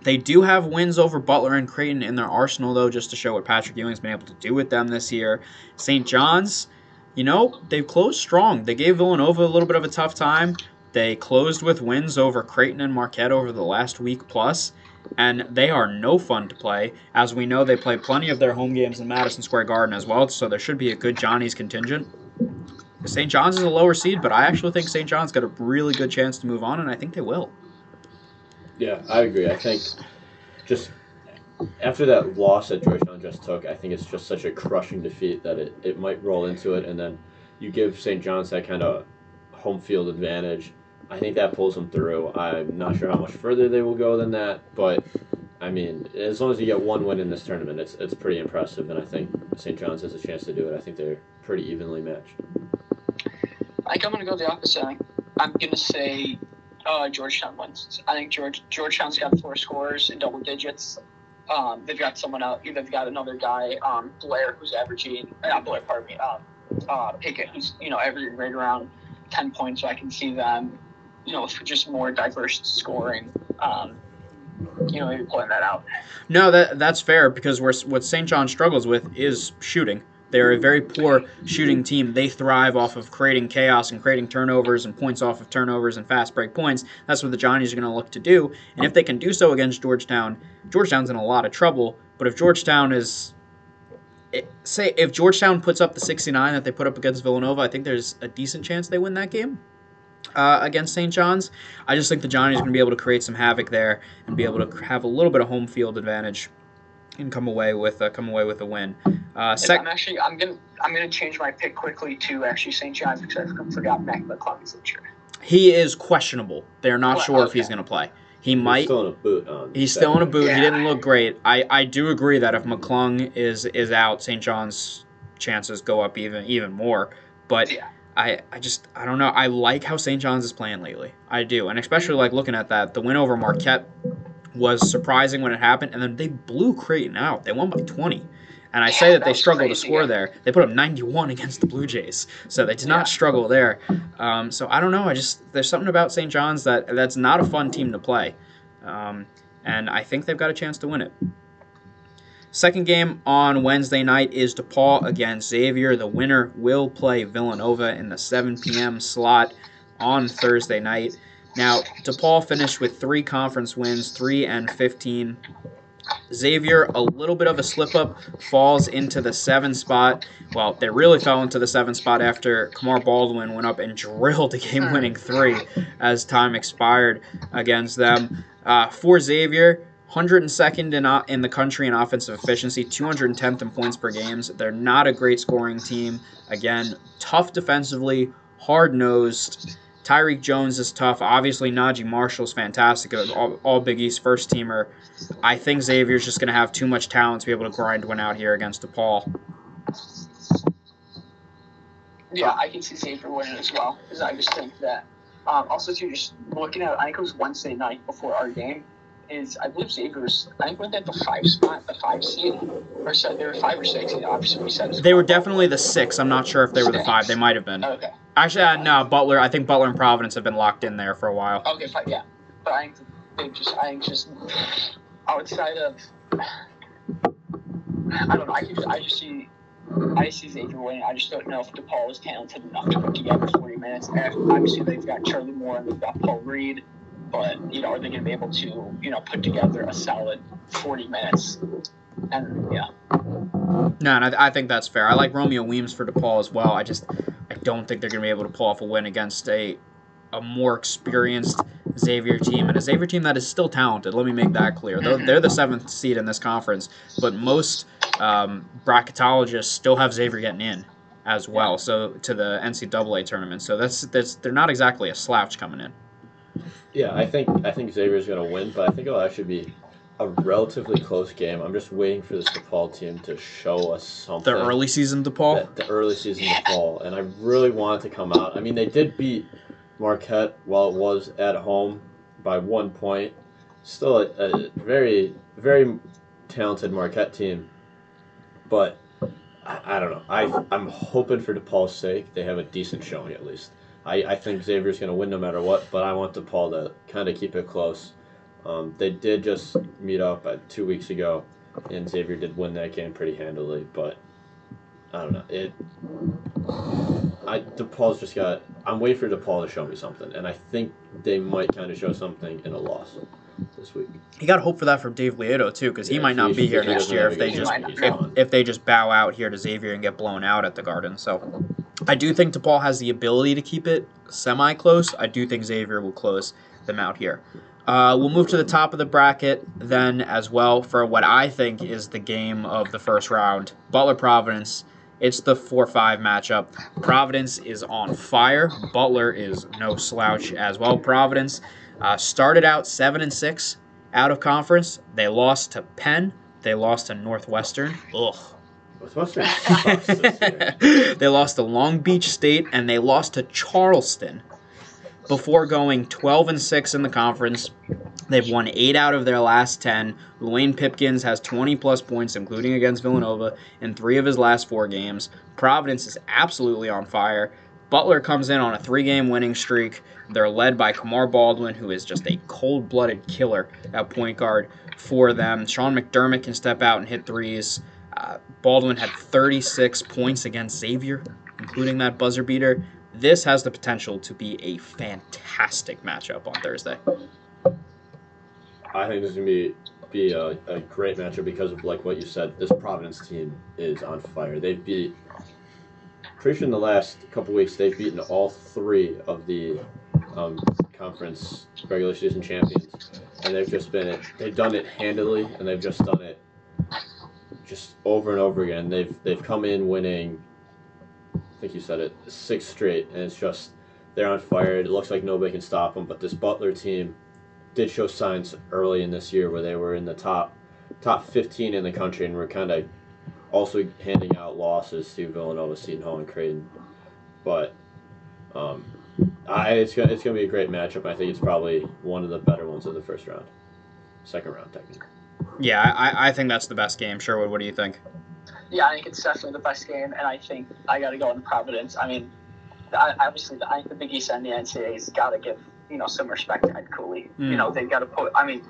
They do have wins over Butler and Creighton in their arsenal, though, just to show what Patrick Ewing's been able to do with them this year. St. John's, you know, they've closed strong. They gave Villanova a little bit of a tough time. They closed with wins over Creighton and Marquette over the last week plus, and they are no fun to play. As we know, they play plenty of their home games in Madison Square Garden as well, so there should be a good Johnny's contingent. St. John's is a lower seed, but I actually think St. John's got a really good chance to move on, and I think they will. Yeah, I agree. I think just after that loss that Georgetown just took, I think it's just such a crushing defeat that it, it might roll into it, and then you give St. John's that kind of home field advantage. I think that pulls them through. I'm not sure how much further they will go than that, but I mean, as long as you get one win in this tournament, it's it's pretty impressive, and I think St. John's has a chance to do it. I think they're pretty evenly matched. I think I'm going to go the opposite. I'm going to say uh, Georgetown wins. I think George Georgetown's got four scores in double digits. Um, they've got someone else. They've got another guy, um, Blair, who's averaging. Uh, not Blair, pardon me. Um, uh, Pickett, who's you know averaging right around ten points. So I can see them, you know, for just more diverse scoring. Um, you know, maybe pulling that out. No, that that's fair because where, what St. John struggles with is shooting. They're a very poor shooting team. They thrive off of creating chaos and creating turnovers and points off of turnovers and fast break points. That's what the Johnnies are going to look to do. And if they can do so against Georgetown, Georgetown's in a lot of trouble. But if Georgetown is it, say if Georgetown puts up the 69 that they put up against Villanova, I think there's a decent chance they win that game uh, against St. John's. I just think the Johnnies are going to be able to create some havoc there and be able to have a little bit of home field advantage and come away with a, come away with a win. Uh, sec- I'm actually I'm gonna I'm gonna change my pick quickly to actually St. John's because I forgot Mac McClung's injured. He is questionable. They're not well, sure okay. if he's going to play. He he's might. Still in a boot. On he's still in a boot. Yeah. He didn't look great. I, I do agree that if McClung is is out, St. John's chances go up even even more. But yeah. I, I just I don't know. I like how St. John's is playing lately. I do, and especially like looking at that the win over Marquette was surprising when it happened, and then they blew Creighton out. They won by 20. And I yeah, say that, that they struggled to score yeah. there. They put up 91 against the Blue Jays, so they did yeah. not struggle there. Um, so I don't know. I just there's something about St. John's that that's not a fun team to play, um, and I think they've got a chance to win it. Second game on Wednesday night is DePaul against Xavier. The winner will play Villanova in the 7 p.m. slot on Thursday night. Now, DePaul finished with three conference wins, 3 and 15. Xavier, a little bit of a slip up, falls into the seven spot. Well, they really fell into the seven spot after Kamar Baldwin went up and drilled a game winning three as time expired against them. Uh, for Xavier, 102nd in, in the country in offensive efficiency, 210th in points per games. They're not a great scoring team. Again, tough defensively, hard nosed. Tyrique Jones is tough. Obviously, Naji Marshall's fantastic. All, all Big East first teamer. I think Xavier's just going to have too much talent to be able to grind one out here against DePaul. Yeah, I can see Xavier winning as well because I just think that. Um, also, too, just looking at, I think it was Wednesday night before our game. Is I believe Xavier's. I think we're at the five spot, the five seed, or so they were five or six. Obviously, we said they were definitely the six. I'm not sure if they were the five. They might have been. Okay. Actually, uh, no. Butler. I think Butler and Providence have been locked in there for a while. Okay, fine. Yeah, but I think they just. I think just outside of. I don't know. I just. I just see. I see Xavier winning. I just don't know if DePaul is talented enough to put together 40 minutes. And obviously, they've got Charlie Moore and they've got Paul Reed, but you know, are they going to be able to you know put together a solid 40 minutes? And yeah. No, and I, I think that's fair. I like Romeo Weems for DePaul as well. I just I don't think they're going to be able to pull off a win against a a more experienced Xavier team and a Xavier team that is still talented. Let me make that clear. They're, they're the seventh seed in this conference, but most um, bracketologists still have Xavier getting in as well. So to the NCAA tournament. So that's that's they're not exactly a slouch coming in. Yeah, I think I think Xavier's going to win, but I think it'll actually be a relatively close game. I'm just waiting for this DePaul team to show us something. The early season DePaul? The, the early season DePaul. And I really want it to come out. I mean, they did beat Marquette while it was at home by one point. Still a, a very, very talented Marquette team. But I, I don't know. I, I'm hoping for DePaul's sake they have a decent showing at least. I, I think Xavier's going to win no matter what, but I want DePaul to kind of keep it close um, they did just meet up uh, two weeks ago, and Xavier did win that game pretty handily. But I don't know it. I DePaul's just got. I'm waiting for DePaul to show me something, and I think they might kind of show something in a loss this week. You got to hope for that from Dave Leitao too, because yeah, he might not be here next year if they just if, if they just bow out here to Xavier and get blown out at the Garden. So I do think DePaul has the ability to keep it semi close. I do think Xavier will close them out here. Uh, we'll move to the top of the bracket then as well for what I think is the game of the first round. Butler Providence It's the 4 5 matchup. Providence is on fire. Butler is no slouch as well. Providence uh, started out 7 and 6 out of conference. They lost to Penn. They lost to Northwestern. Ugh. Northwestern sucks this year. they lost to Long Beach State and they lost to Charleston before going 12 and 6 in the conference. They've won 8 out of their last 10. Luwane Pipkins has 20 plus points including against Villanova in 3 of his last 4 games. Providence is absolutely on fire. Butler comes in on a 3-game winning streak. They're led by Kamar Baldwin who is just a cold-blooded killer at point guard for them. Sean McDermott can step out and hit threes. Uh, Baldwin had 36 points against Xavier, including that buzzer beater. This has the potential to be a fantastic matchup on Thursday. I think this is gonna be be a, a great matchup because of like what you said. This Providence team is on fire. They've beat. Pretty sure in the last couple weeks they've beaten all three of the um, conference regular season champions, and they've just been it. They've done it handily, and they've just done it just over and over again. They've they've come in winning. I think you said it six straight, and it's just they're on fire. It looks like nobody can stop them. But this Butler team did show signs early in this year where they were in the top top 15 in the country and were kind of also handing out losses to Villanova, Seton Hall, and Creighton. But um, I, it's gonna it's gonna be a great matchup. I think it's probably one of the better ones of the first round, second round technically. Yeah, I, I think that's the best game. Sherwood, what do you think? Yeah, I think it's definitely the best game, and I think I got to go in Providence. I mean, I, obviously, I think the Big East and the NCAA's got to give you know some respect to Ed Cooley. Mm. You know, they've got to put. I mean,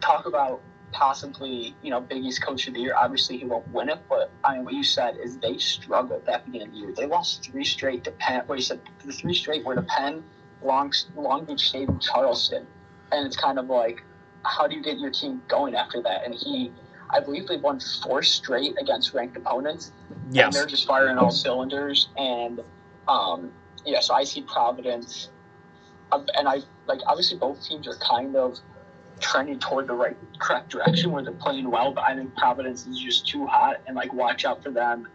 talk about possibly you know Big East Coach of the Year. Obviously, he won't win it, but I mean, what you said is they struggled at that beginning of the year. They lost three straight to Penn. What you said, the three straight were to Penn, Long Long Beach State, and Charleston, and it's kind of like, how do you get your team going after that? And he. I believe they won four straight against ranked opponents Yes. and they're just firing all cylinders. And um, yeah, so I see Providence, um, and I like obviously both teams are kind of trending toward the right correct direction where they're playing well. But I think Providence is just too hot, and like watch out for them.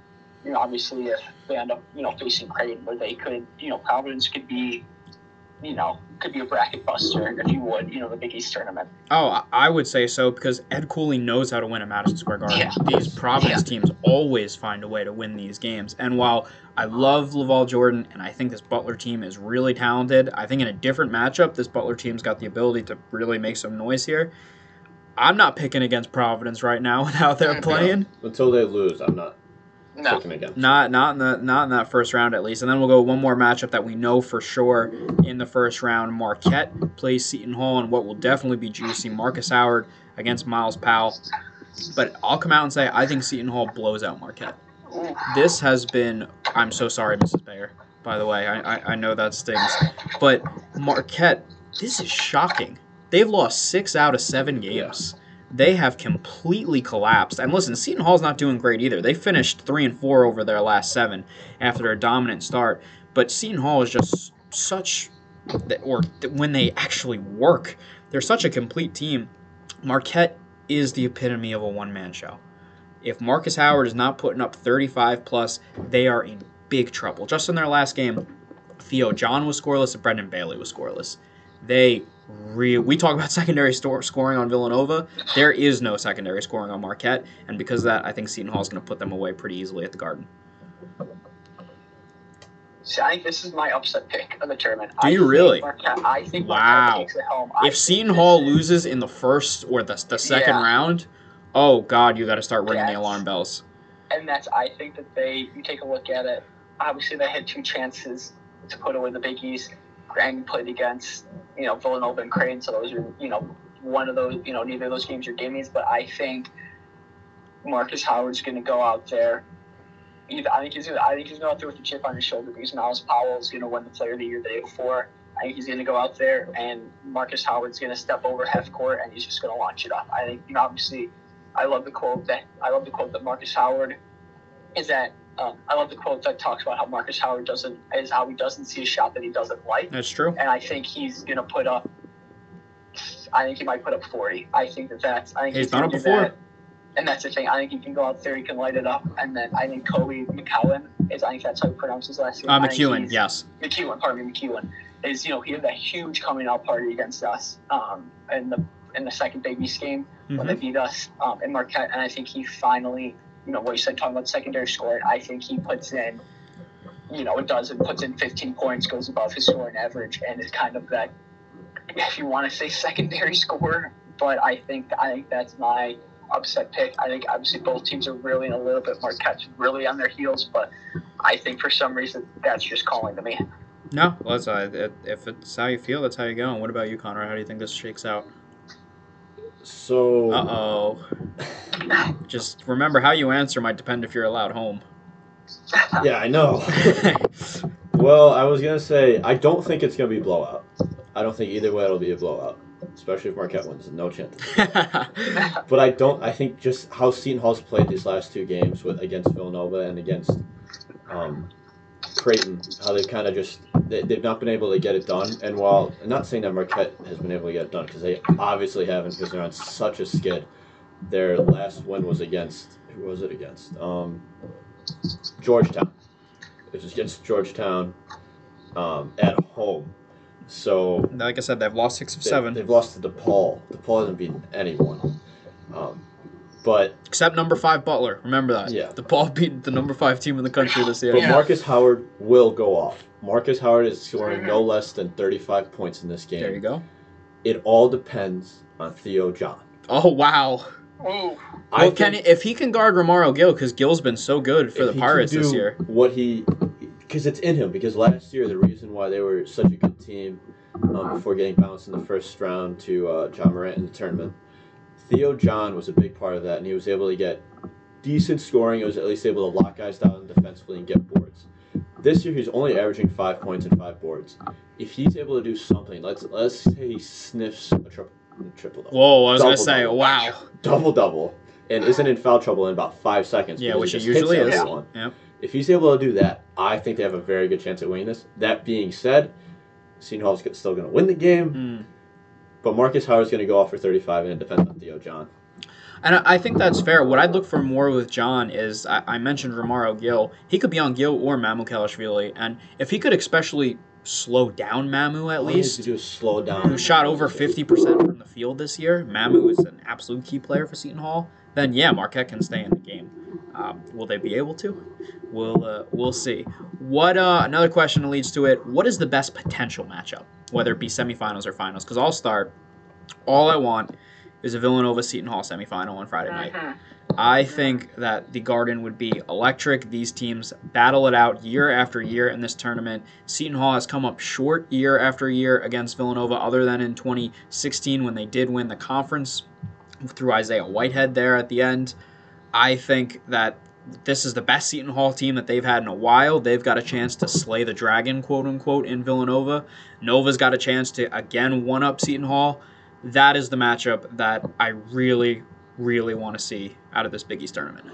You know, obviously if they end up you know facing Creighton, where they could you know Providence could be. You know, could be a bracket buster if you would. You know, the Big East tournament. Oh, I- I would say so because Ed Cooley knows how to win at Madison Square Garden. Yeah. These Providence teams always find a way to win these games. And while I love LaVall Jordan and I think this Butler team is really talented, I think in a different matchup, this Butler team's got the ability to really make some noise here. I'm not picking against Providence right now with how they're playing. Until they lose, I'm not No. Not not in the not in that first round at least. And then we'll go one more matchup that we know for sure in the first round. Marquette plays Seton Hall and what will definitely be juicy. Marcus Howard against Myles Powell. But I'll come out and say I think Seton Hall blows out Marquette. This has been I'm so sorry, Mrs. Bayer. By the way, I, I, I know that stings. But Marquette, this is shocking. They've lost six out of seven games. They have completely collapsed. And listen, Seton Hall's not doing great either. They finished three and four over their last seven after a dominant start. But Seton Hall is just such, or when they actually work, they're such a complete team. Marquette is the epitome of a one man show. If Marcus Howard is not putting up 35 plus, they are in big trouble. Just in their last game, Theo John was scoreless and Brendan Bailey was scoreless. They re- we talk about secondary store scoring on Villanova. There is no secondary scoring on Marquette, and because of that, I think Seton Hall is going to put them away pretty easily at the Garden. See, I think this is my upset pick of the tournament. Do I you think really? Marquette, I think Wow. Marquette takes it home. If Seton Hall is- loses in the first or the, the second Yeah. round, oh God, you got to start ringing the alarm bells. and that's I think that they you take a look at it. Obviously, they had two chances to put away the Big East. Graham played against you know Villanova and Crane. so those are you know one of those you know neither of those games are gimmies. But I think Marcus Howard's going to go out there. Either, I think he's gonna, I think he's going out there with a chip on his shoulder because Myles Powell is going to win the Player of the Year the day before. I think he's going to go out there and Marcus Howard's going to step over half court and he's just going to launch it up. I think you know obviously I love the quote that I love the quote that Marcus Howard is that um, I love the quote that talks about how Marcus Howard doesn't is how he doesn't see a shot that he doesn't like, That's true. and I think he's gonna put up. I think he might put up forty. I think that that's. I think He's gonna done it before. that. and that's the thing. I think he can go out there, he can light it up, and then I think Koby McCowan is. I think that's how you pronounce his last name. Uh, McEwen, yes. McEwen, pardon me, McEwen is. You know, he had that huge coming out party against us um, in the in the second Big East game when they Mhm. beat us um, in Marquette, and I think he finally, you know, what you said talking about secondary scoring. I think he puts in, you know, it does and puts in 15 points, goes above his scoring average, and is kind of that, if you want to say secondary scorer. But I think I think that's my upset pick. I think obviously both teams are really in a little bit. more Marquette's really on their heels, but I think for some reason that's just calling to me. No, well, uh, if it's how you feel, that's how you go. And what about you, Connor? How do you think this shakes out? So Uh oh. Just remember how you answer might depend if you're allowed home. yeah, I know. well, I was gonna say I don't think it's gonna be a blowout. I don't think either way it'll be a blowout, especially if Marquette wins. No chance. But I don't. I think just how Seton Hall's played these last two games with against Villanova and against um, Creighton, how they've kind of just they, they've not been able to get it done. And while I'm not saying that Marquette has been able to get it done because they obviously haven't because they're on such a skid. Their last win was against who was it against? Um, Georgetown. It was against Georgetown um, at home. So like I said, they've lost six of they, seven, They've lost to DePaul. DePaul hasn't beaten anyone. Um, but except number five Butler. Remember that. Yeah. DePaul beat the number five team in the country this year. but Yeah. Marcus Howard will go off. Marcus Howard is scoring no less than 35 points in this game. There you go. It all depends on Theo John. Oh wow. Ooh, I Well, can think if he can guard Romaro Gill, because Gill's been so good for if the he can Pirates this year. What he, because it's in him. Because last year the reason why they were such a good team um, before getting bounced in the first round to uh, Ja Morant in the tournament, Theo John was a big part of that, and he was able to get decent scoring. He was at least able to lock guys down defensively and get boards. This year he's only averaging five points and five boards. If he's able to do something, let's let's say he sniffs a triple triple double, Whoa, I was gonna say, double. wow. double double, and isn't in foul trouble in about five seconds. Yeah, which he it just hits usually is. Yep. If he's able to do that, I think they have a very good chance at winning this. That being said, Seton Hall's still going to win the game, Hmm. But Marcus Howard's going to go off for 35 and it depends on Theo John. And I I think that's fair. What I'd look for more with John is I, I mentioned Romaro Gill. He could be on Gill or Mamukelashvili, and if he could especially slow down Mamu at All least, to do slow down. who shot over fifty percent from the field this year, Mamu is an absolute key player for Seton Hall. Then yeah, Marquette can stay in the. Um, will they be able to? We'll uh, we'll see. What uh, another question that leads to it? What is the best potential matchup, whether it be semifinals or finals? Because I'll start. All I want is a Villanova Seton Hall semifinal on Friday night. Mhm. I think that the Garden would be electric. These teams battle it out year after year in this tournament. Seton Hall has come up short year after year against Villanova, other than in 2016 when they did win the conference through Isaiah Whitehead there at the end. I think that this is the best Seton Hall team that they've had in a while. They've got a chance to slay the dragon, quote unquote, in Villanova. Nova's got a chance to again one up Seton Hall. That is the matchup that I really, really want to see out of this Big East tournament.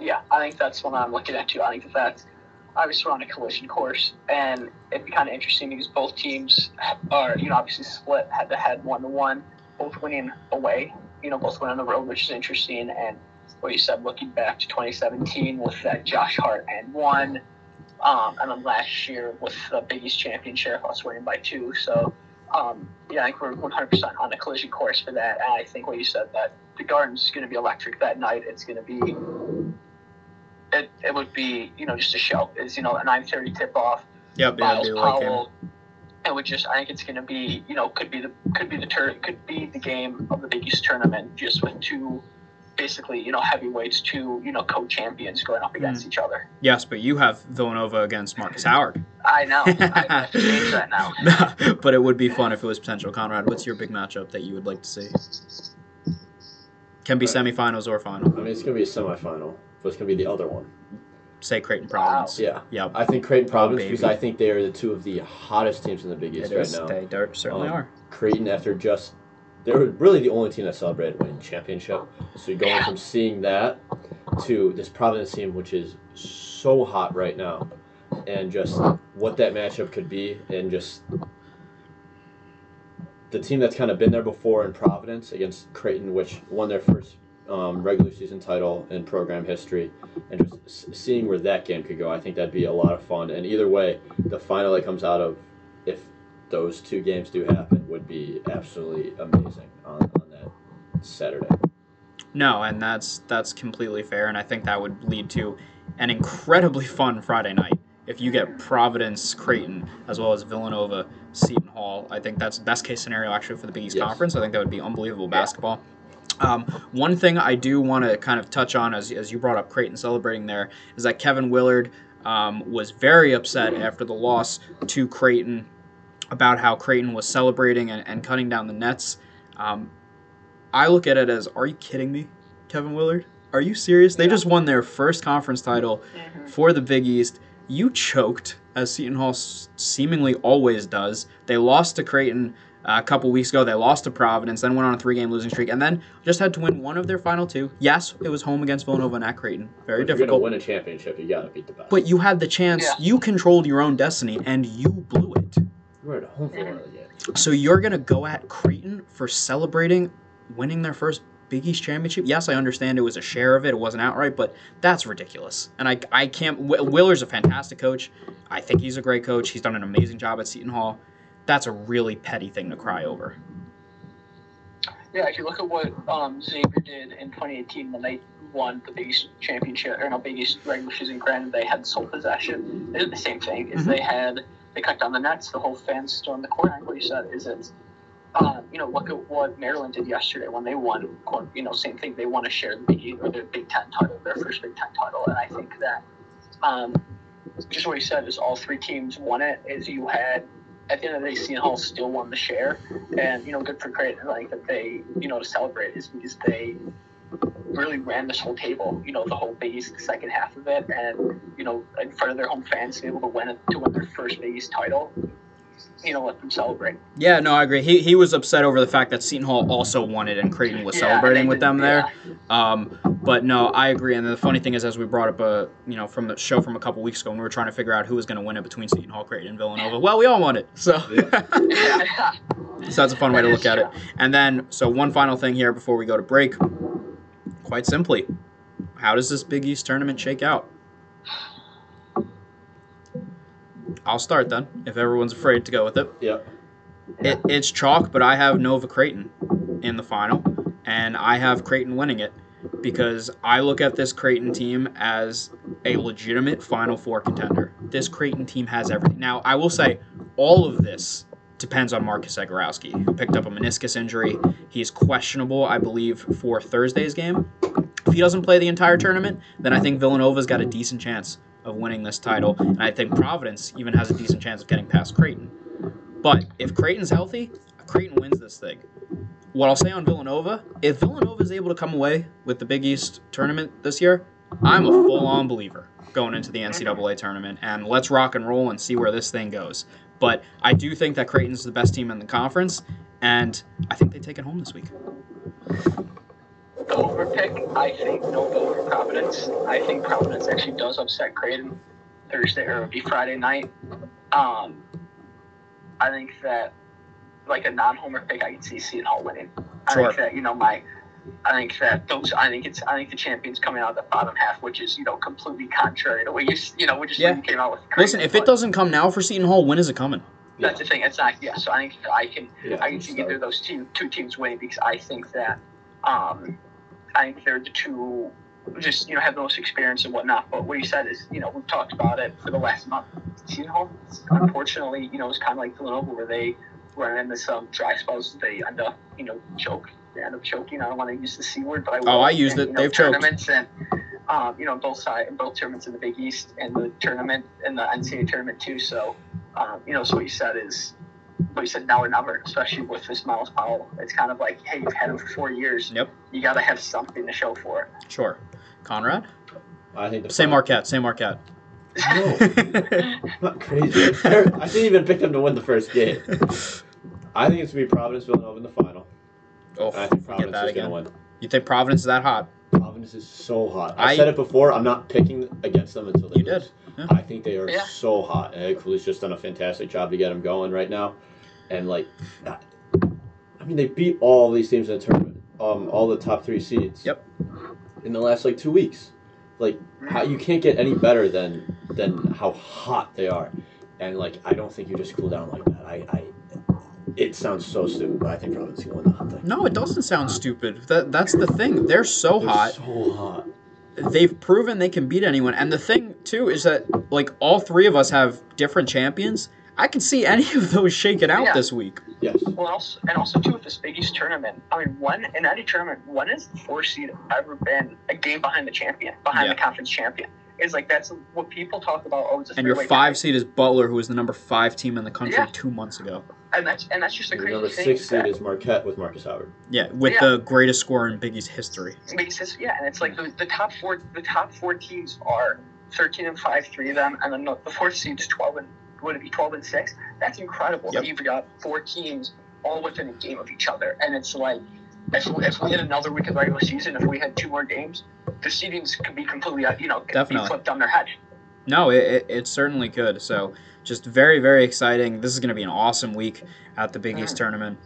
Yeah, I think that's what I'm looking at too. I think that that's obviously we're on a collision course, and it'd be kind of interesting because both teams are, you know, obviously split head to head, one to one, both winning away. You know, both win on the road, which is interesting. And what you said, looking back to 2017 with that Josh Hart and one, um, and then last year with the Big East championship, us winning by two. So. Um, yeah, I think we're 100% on a collision course for that. And I think what you said that the Garden's going to be electric that night. It's going to be it, it would be you know just a show. Is you know a nine thirty tip off. Yep, yeah, Myles it'd be a late game. Powell. It would just I think it's going to be you know could be the could be the tur- could be the game of the Big East tournament just with two basically you know heavyweights two you know co-champions going up Mm. against each other. Yes, but you have Villanova against Marcus Howard. I know. I have to change that now. but it would be fun if it was potential. Conrad, what's your big matchup that you would like to see? Can be Right. semifinals or final. I mean, it's going to be a semifinal, but it's going to be the other one. Say Creighton Wow. Providence. Yeah. Yep. I think Creighton Providence, because. I think they are the two of the hottest teams in the Big East right now. They certainly Um, are. Creighton, after just they were really the only team that celebrated winning championship. So you're going Yeah. from seeing that to this Providence team, which is so hot right now, and just what that matchup could be, and just the team that's kind of been there before in Providence against Creighton, which won their first um, regular season title in program history, and just seeing where that game could go, I think that'd be a lot of fun. And either way, the final that comes out of if those two games do happen would be absolutely amazing on, on that Saturday. No, and that's that's completely fair, and I think that would lead to an incredibly fun Friday night if you get Providence, Creighton, as well as Villanova, Seton Hall. I think that's best case scenario actually for the Big East Yes. Conference. I think that would be unbelievable Yeah. Um, one thing I do want to kind of touch on, as, as you brought up Creighton celebrating there, is that Kevin Willard um, was very upset after the loss to Creighton about how Creighton was celebrating and, and cutting down the nets. Um, I look at it as, are you kidding me, Kevin Willard? Are you serious? They Yeah. just won their first conference title for the Big East. You choked, as Seton Hall s- seemingly always does. They lost to Creighton uh, a couple weeks ago. They lost to Providence, then went on a three-game losing streak, and then just had to win one of their final two. Yes, it was home against Villanova and at Creighton. Very if you're difficult. gonna win a championship, you gotta beat the best. But you had the chance. Yeah. You controlled your own destiny, and you blew it. we're at home for one of the games. So you're gonna go at Creighton for celebrating winning their first Big East championship? Yes, I understand it was a share of it; it wasn't outright, but that's ridiculous. And I, I can't. Wi- Willer's a fantastic coach. I think he's a great coach. He's done an amazing job at Seton Hall. That's a really petty thing to cry over. Yeah, if you look at what um, Xavier did in 2018 when they won the Big East championship, or no, Big East regular season, granted they had sole possession. They did the same thing. Is Mhm. they had they cut down the nets, the whole fans stormed the court. And what you said is it. Um, you know, look at what Maryland did yesterday when they won. You know, same thing. They want to share the Big or their Big Ten title, their first Big Ten title, and I think that um, just what you said is all three teams won it. Is you had at the end of the day, Seton Hall still won the share, and you know, good for. I think that they, you know, to celebrate is because they really ran this whole table. You know, the whole Big East second half of it, and you know, in front of their home fans, to be able to win it to win their first East title. You know, let them celebrate. Yeah, no, I agree. He, he was upset over the fact that Seton Hall also won it and Creighton was Yeah, celebrating with them there. yeah. Um, but no, I agree. And the funny thing is, as we brought up, a you know, from the show from a couple weeks ago, when we were trying to figure out who was going to win it between Seton Hall, Creighton, and Villanova. Well, we all won it. So, Yeah. so that's a fun way to look at it. And then, so one final thing here before we go to break. Quite simply, how does this Big East tournament shake out? I'll start then, if everyone's afraid to go with it. Yeah. It, it's chalk, but I have Nova Creighton in the final, and I have Creighton winning it because I look at this Creighton team as a legitimate Final Four contender. This Creighton team has everything. Now, I will say, all of this depends on Marcus Zegarowski, who picked up a meniscus injury. He's questionable, I believe, for Thursday's game. If he doesn't play the entire tournament, then I think Villanova's got a decent chance of winning this title, and I think Providence even has a decent chance of getting past Creighton. But if Creighton's healthy, Creighton wins this thing. What I'll say on Villanova, if Villanova is able to come away with the Big East tournament this year, I'm a full on believer going into the NCAA tournament. And let's rock and roll and see where this thing goes. But I do think that Creighton's the best team in the conference, and I think they take it home this week. The over pick, I think Nova over Providence. I think Providence actually does upset Creighton Thursday or it'll be Friday night. Um, I think that like a non-homer pick, I can see Seton Hall winning. I Sure. think that you know my, I think that those. I think it's. I think the champions coming out of the bottom half, which is you know completely contrary to what you you know, which is Yeah. what came out with. Creighton, Listen, if it doesn't come now for Seton Hall, when is it coming? That's the thing. It's not. Yeah. So I think I can. Yeah, I can see either of those two two teams winning because I think that um, I think they're the two just you know have the most experience and whatnot. But what you said is you know we've talked about it for the last month. You know, unfortunately, you know it's kind of like Villanova where they run into some dry spells. They end up you know choke. They end up choking. I don't want to use the c word, but I will. Oh, I used And, it. you know, They've choked. tournaments and. Um, you know, both side, both tournaments in the Big East and the tournament and the NCAA tournament too. So, um, you know, so what you said is but he said now or never, especially with this Myles Powell. It's kind of like, hey, you've had him for four years. Yep. You got to have something to show for it. Sure. Conrad? I think the Same final- Marquette. Say Marquette. No, I'm not crazy. I didn't even pick them to win the first game. I think it's gonna be Providence Villanova in the final. oh, I think Providence is gonna win. You think Providence is that hot? Providence is so hot. I, I- said it before. I'm not picking against them until they You lose. did, yeah. I think they are Yeah. so hot. And Ed Cooley's just done a fantastic job to get them going right now. And like, I mean, they beat all these teams in the tournament. Um, all the top three seeds. Yep. In the last like two weeks, like how you can't get any better than than how hot they are, and like I don't think you just cool down like that. I, I it sounds so stupid, but I think Providence gonna win the whole thing. No, it doesn't sound stupid. That that's the thing. They're so They're hot. So hot. They've proven they can beat anyone. And the thing too is that like all three of us have different champions. I can see any of those shaking out Yeah. this week. Yes. Well, also, and also too with this Big East tournament. I mean, when in any tournament, when has the four seed ever been a game behind the champion, behind Yeah. the conference champion? Is like that's what people talk about. Oh, it's a And your five tie. seed is Butler, who was the number five team in the country Yeah. two months ago. and that's and that's just a And the crazy number thing. six is seed that- is Marquette with Marcus Howard. Yeah, with Yeah. the greatest score in Big East history. makes this yeah, and it's like the, the top four the top four teams are thirteen and five, three of them, and then the, the fourth seed's twelve and would it be twelve and six? That's incredible. Yep. You've got four teams all within a game of each other, and it's like if, if we had another week of regular season, if we had two more games, the seedings could be completely uh, you know could Definitely. be flipped on their head. No, it, it, it certainly could. So just very, very exciting. This is going to be an awesome week at the Big East Mm. tournament.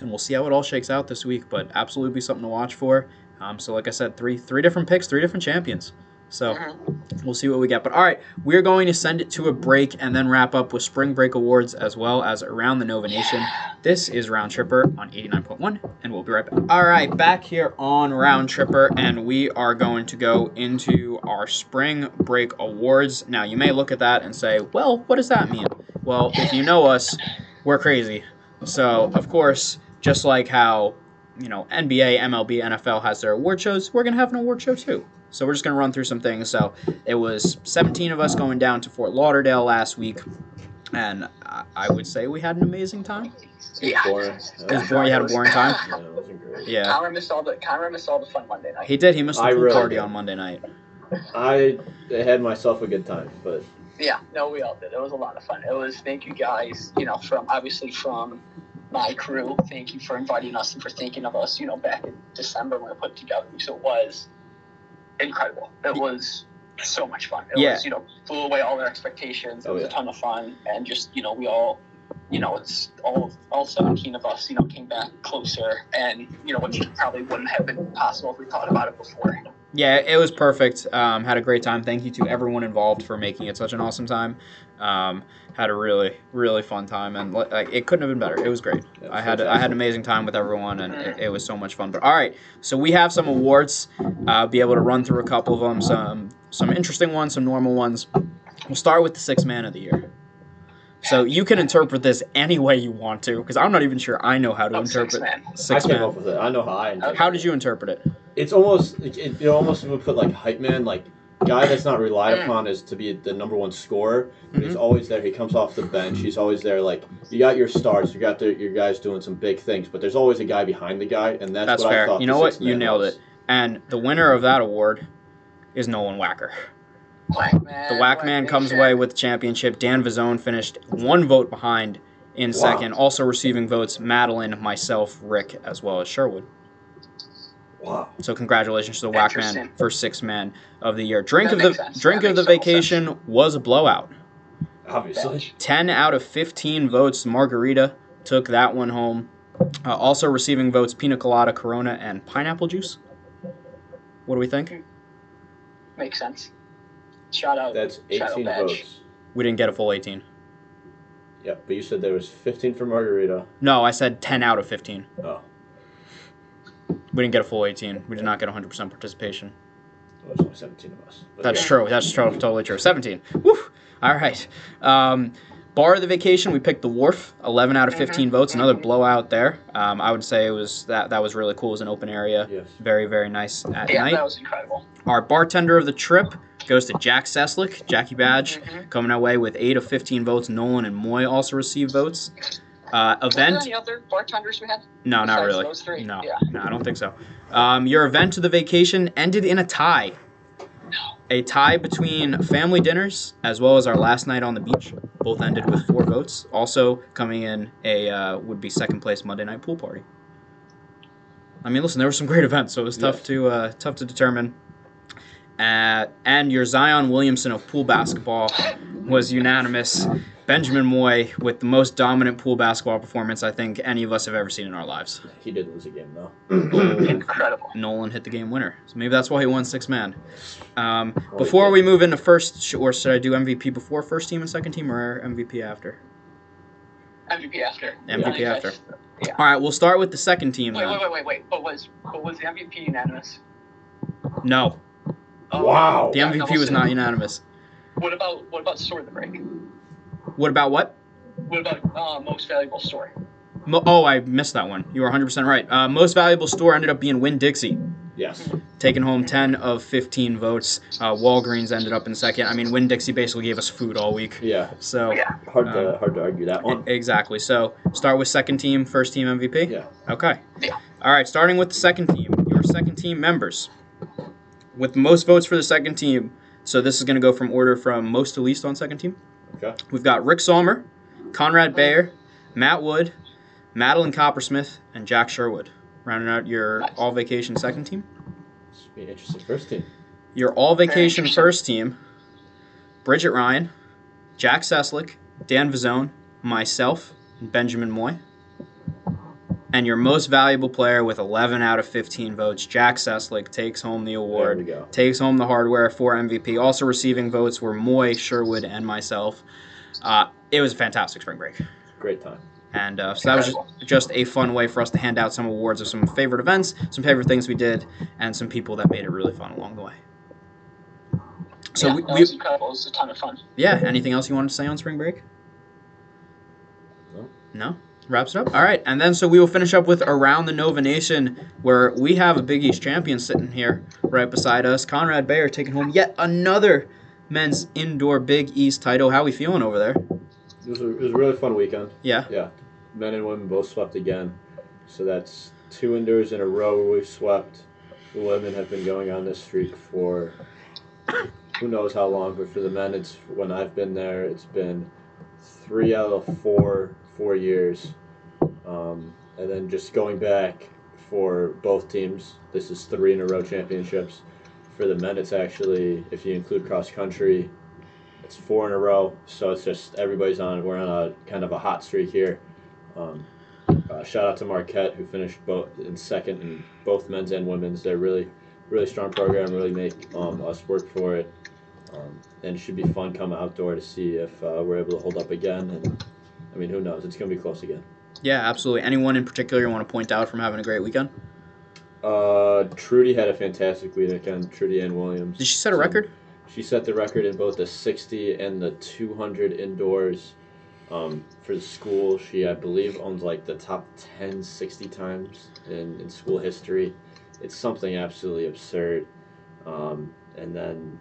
And we'll see how it all shakes out this week, but absolutely be something to watch for. Um, so, like I said, three three different picks, three different champions. So Mhm. we'll see what we get. But all right, we're going to send it to a break and then wrap up with Spring Break Awards as well as Around the Nova Nation. This is Round Tripper on 89.1, and we'll be right back. All right, back here on Round Tripper, and we are going to go into our Spring Break Awards. Now, you may look at that and say, well, what does that mean? Well, if you know us, we're crazy. So, of course, just like how, you know, NBA, MLB, NFL has their award shows, we're going to have an award show too. So, we're just going to run through some things. So, it was 17 of us going down to Fort Lauderdale last week, and I- I would say we had an amazing time. Yeah. Boring. It was boring. You had a boring time. Yeah, it wasn't great. Yeah. Connor missed all the Connor missed all the fun Monday night. He did. He missed the I pool really party did. on Monday night. I had myself a good time, but Yeah, no, we all did. It was a lot of fun. It was thank you guys, you know, from obviously from my crew. Thank you for inviting us and for thinking of us, you know, back in December when we put together. So it was incredible. It was so much fun. It Yeah. was, you know, blew away all their expectations. It Oh, was yeah. a ton of fun and just, you know, we all you know, it's all all seventeen of us, you know, came back closer and, you know, which probably wouldn't have been possible if we thought about it before. Yeah, it was perfect. Um, had a great time. Thank you to everyone involved for making it such an awesome time. Um, had a really, really fun time, and like it couldn't have been better. It was great. Yeah, I had I had an amazing time with everyone, and it, it was so much fun. But all right, so we have some awards. Uh, be able to run through a couple of them. Some some interesting ones, some normal ones. We'll start with the six man of the year. So you can interpret this any way you want to, because I'm not even sure I know how to Oh, interpret six man. six I came man. up with it. I know how I. interpret How did you interpret it? It's almost it, it, you almost would put like hype man, like guy that's not relied Mm. upon as to be the number one scorer. But Mm-hmm. he's always there. He comes off the bench. He's always there. Like you got your stars, you got the, your guys doing some big things, but there's always a guy behind the guy, and that's, That's what I fair. thought. You the know what? sixth man You nailed was. it. And the winner of that award is Nolan Wacker. Whack man. The Whack Man comes away with the championship. Dan Vazone finished one vote behind in Wow. second, also receiving votes Madeline, myself, Rick, as well as Sherwood. Wow. So congratulations to the Whack Man Interesting. for sixth man of the year. Drink That of the sense. drink That of the makes total vacation was a blowout. Obviously. 10 out of 15 votes. Margarita took that one home. Uh, also receiving votes Pina Colada, Corona, and pineapple juice. What do we think? Makes sense. Shout out. That's 18 badge. votes. We didn't get a full 18. Yep, but you said there was 15 for Margarita. No, I said 10 out of 15. Oh, We didn't get a full 18. We did not get 100% participation. well, there's only 17 of us. But That's yeah. true. That's tro- totally true. 17. Woo! All right. Um, bar of the vacation, we picked the Wharf. 11 out of 15 votes. Another blowout there. Um, I would say it was that that was really cool. It was an open area. Yes. Very very nice at Yeah, night. that was incredible. Our bartender of the trip goes to Jack Seslick, Jackie Badge, Mhm. coming away with 8 of 15 votes. Nolan and Moy also received votes. Uh, event? any other bartenders we had? No, not really. Those three. No, Yeah. no, I don't think so. Um, your event to the vacation ended in a tie. A tie between family dinners as well as our last night on the beach. Both ended with four votes. Also coming in a uh, would be second place Monday night pool party. I mean, listen, there were some great events, so it was tough Yes. to uh, tough to determine. Uh, and your Zion Williamson of pool basketball was unanimous Benjamin Moy with the most dominant pool basketball performance I think any of us have ever seen in our lives. He did lose a game though. Incredible. Nolan hit the game winner. So maybe that's why he won six man. Um, Oh, before we move into first, sh- or should I do MVP before first team and second team, or MVP after? MVP after. MVP Yeah, after. Yeah. All right, we'll start with the second team Wait, then. wait, wait, wait, wait. But was but was the MVP unanimous? No, Oh, Wow. the MVP was not unanimous. What about what about story of the break? What about what? What about uh, most valuable story? Mo- oh, I missed that one. You were 100% right. Uh, most valuable store ended up being Winn-Dixie, Yes. taking home 10 of 15 votes. Uh, Walgreens ended up in second. I mean, Winn-Dixie basically gave us food all week. Yeah. So, Yeah. Hard to Um, hard to argue that one. exactly. So, start with second team, first team MVP? Yeah. Okay. Yeah. All right, starting with the second team. Your second team members. With most votes for the second team, so this is going to go from order from most to least on second team. Okay. We've got Rick Salmer, Conrad Bayer, Matt Wood, Madeline Coppersmith, and Jack Sherwood. Rounding out your Nice. all vacation second team. This would be an interesting first team. Your all vacation first team Bridget Ryan, Jack Seslick, Dan Vizone, myself, and Benjamin Moy. And your most valuable player with 11 out of 15 votes, Jack Seslick, takes home the There award. we go. takes home the hardware for MVP. Also receiving votes were Moy, Sherwood, and myself. Uh, it was a fantastic spring break. Great time. And uh, so that was just, just a fun way for us to hand out some awards of some favorite events, some favorite things we did, and some people that made it really fun along the way. So yeah, we, that we was incredible. It was a ton of fun. yeah. Anything else you wanted to say on spring break? No. No. Wraps it up. All right, and then so we will finish up with around the Nova Nation, where we have a Big East champion sitting here right beside us, Conrad Bayer taking home yet another men's indoor Big East title. How are we feeling over there? It was a, it was a really fun weekend. Yeah. Yeah. Men and women both swept again. So that's two indoors in a row where we've swept. The women have been going on this streak for who knows how long, but for the men, it's when I've been there, it's been three out of four four years. Um, and then just going back for both teams, this is three in a row championships. For the men, it's actually, if you include cross country, it's four in a row. So it's just everybody's on. We're on a kind of a hot streak here. Um, uh, shout out to Marquette who finished both in second in both men's and women's. They're really, really strong program. Really make um, us work for it. Um, and it should be fun coming outdoor to see if uh, we're able to hold up again. And I mean, who knows? It's gonna be close again. Yeah, absolutely. Anyone in particular you want to point out from having a great weekend? Uh, Trudy had a fantastic weekend. Trudy Ann Williams. Did she set a So- record? She set the record in both the 60 and the 200 indoors um, for the school. She, I believe, owns like the top 10 60 times in, in school history. It's something absolutely absurd. Um, and then,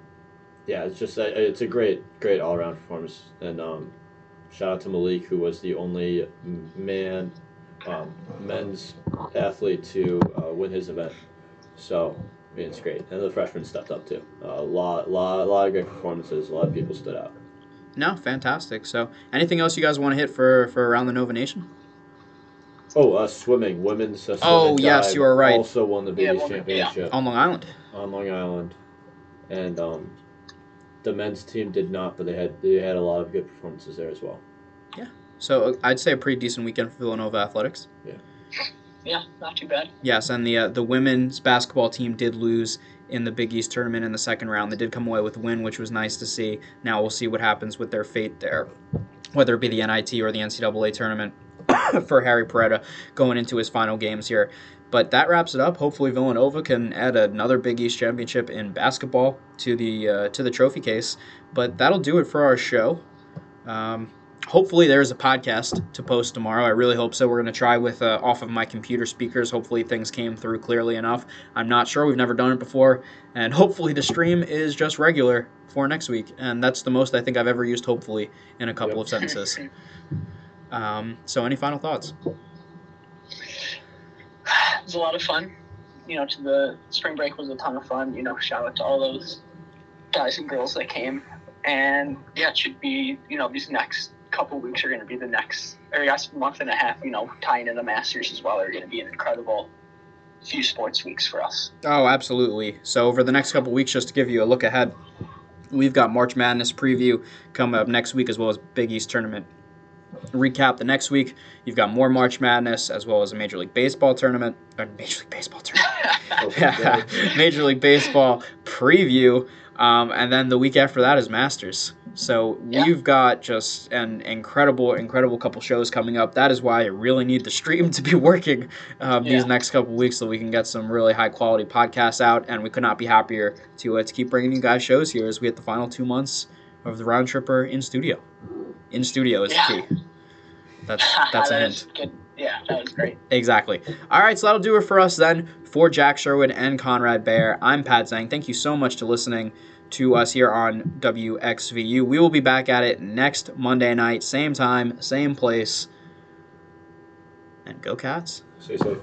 yeah, it's just a, it's a great, great all around performance. And um, shout out to Malik, who was the only man, um, men's athlete to uh, win his event. So I mean, it's great, and the freshmen stepped up too. A lot, lot, a lot of great performances. A lot of people stood out. No, fantastic. So, anything else you guys want to hit for for around the Nova Nation? Oh, uh, swimming, women's. Uh, swim Oh, and yes, dive you are right. Also won the Big Yeah, East women, yeah. championship On Long Island. on Long Island, and um, the men's team did not, but they had they had a lot of good performances there as well. Yeah. So I'd say a pretty decent weekend for Villanova athletics. Yeah. Yeah, not too bad. Yes, and the uh, the women's basketball team did lose in the Big East tournament in the second round. They did come away with a win, which was nice to see. Now we'll see what happens with their fate there, whether it be the NIT or the NCAA tournament for Harry Perretta going into his final games here. But that wraps it up. Hopefully Villanova can add another Big East championship in basketball to the uh, to the trophy case. But that'll do it for our show. Um, hopefully there's a podcast to post tomorrow. I really hope so. We're going to try with uh, off of my computer speakers. Hopefully things came through clearly enough. I'm not sure. We've never done it before, and hopefully the stream is just regular for next week. And that's the most I think I've ever used. Hopefully in a couple Yep. of sentences. Um, so any final thoughts? It was a lot of fun. You know, to the spring break was a ton of fun. You know, shout out to all those guys and girls that came. And yeah, it should be, you know, these next couple weeks are going to be the next, or guess month and a half, you know, tying in the Masters as well, are going to be an incredible few sports weeks for us. Oh, absolutely. So over the next couple weeks, just to give you a look ahead, We've got March Madness preview coming up next week, as well as Big East tournament recap the next week. You've got more March Madness, as well as a Major League Baseball tournament, or Major League Baseball tournament, yeah, Major League Baseball preview, um, and then the week after that is Masters. So Yeah. we've got just an incredible, incredible couple shows coming up. That is why I really need the stream to be working uh, these next couple weeks, so we can get some really high quality podcasts out. And we could not be happier to uh, to keep bringing you guys shows here as we hit the final two months of the round tripper in studio. In studio is Yeah. the key. That's that's a hint. good. Yeah, that was great. Exactly. All right, so that'll do it for us then. For Jack Sherwood and Conrad Bear, I'm Pat Zhang. Thank you so much to listening to us here on WXVU. We will be back at it next Monday night, same time, same place. And go Cats. Stay safe.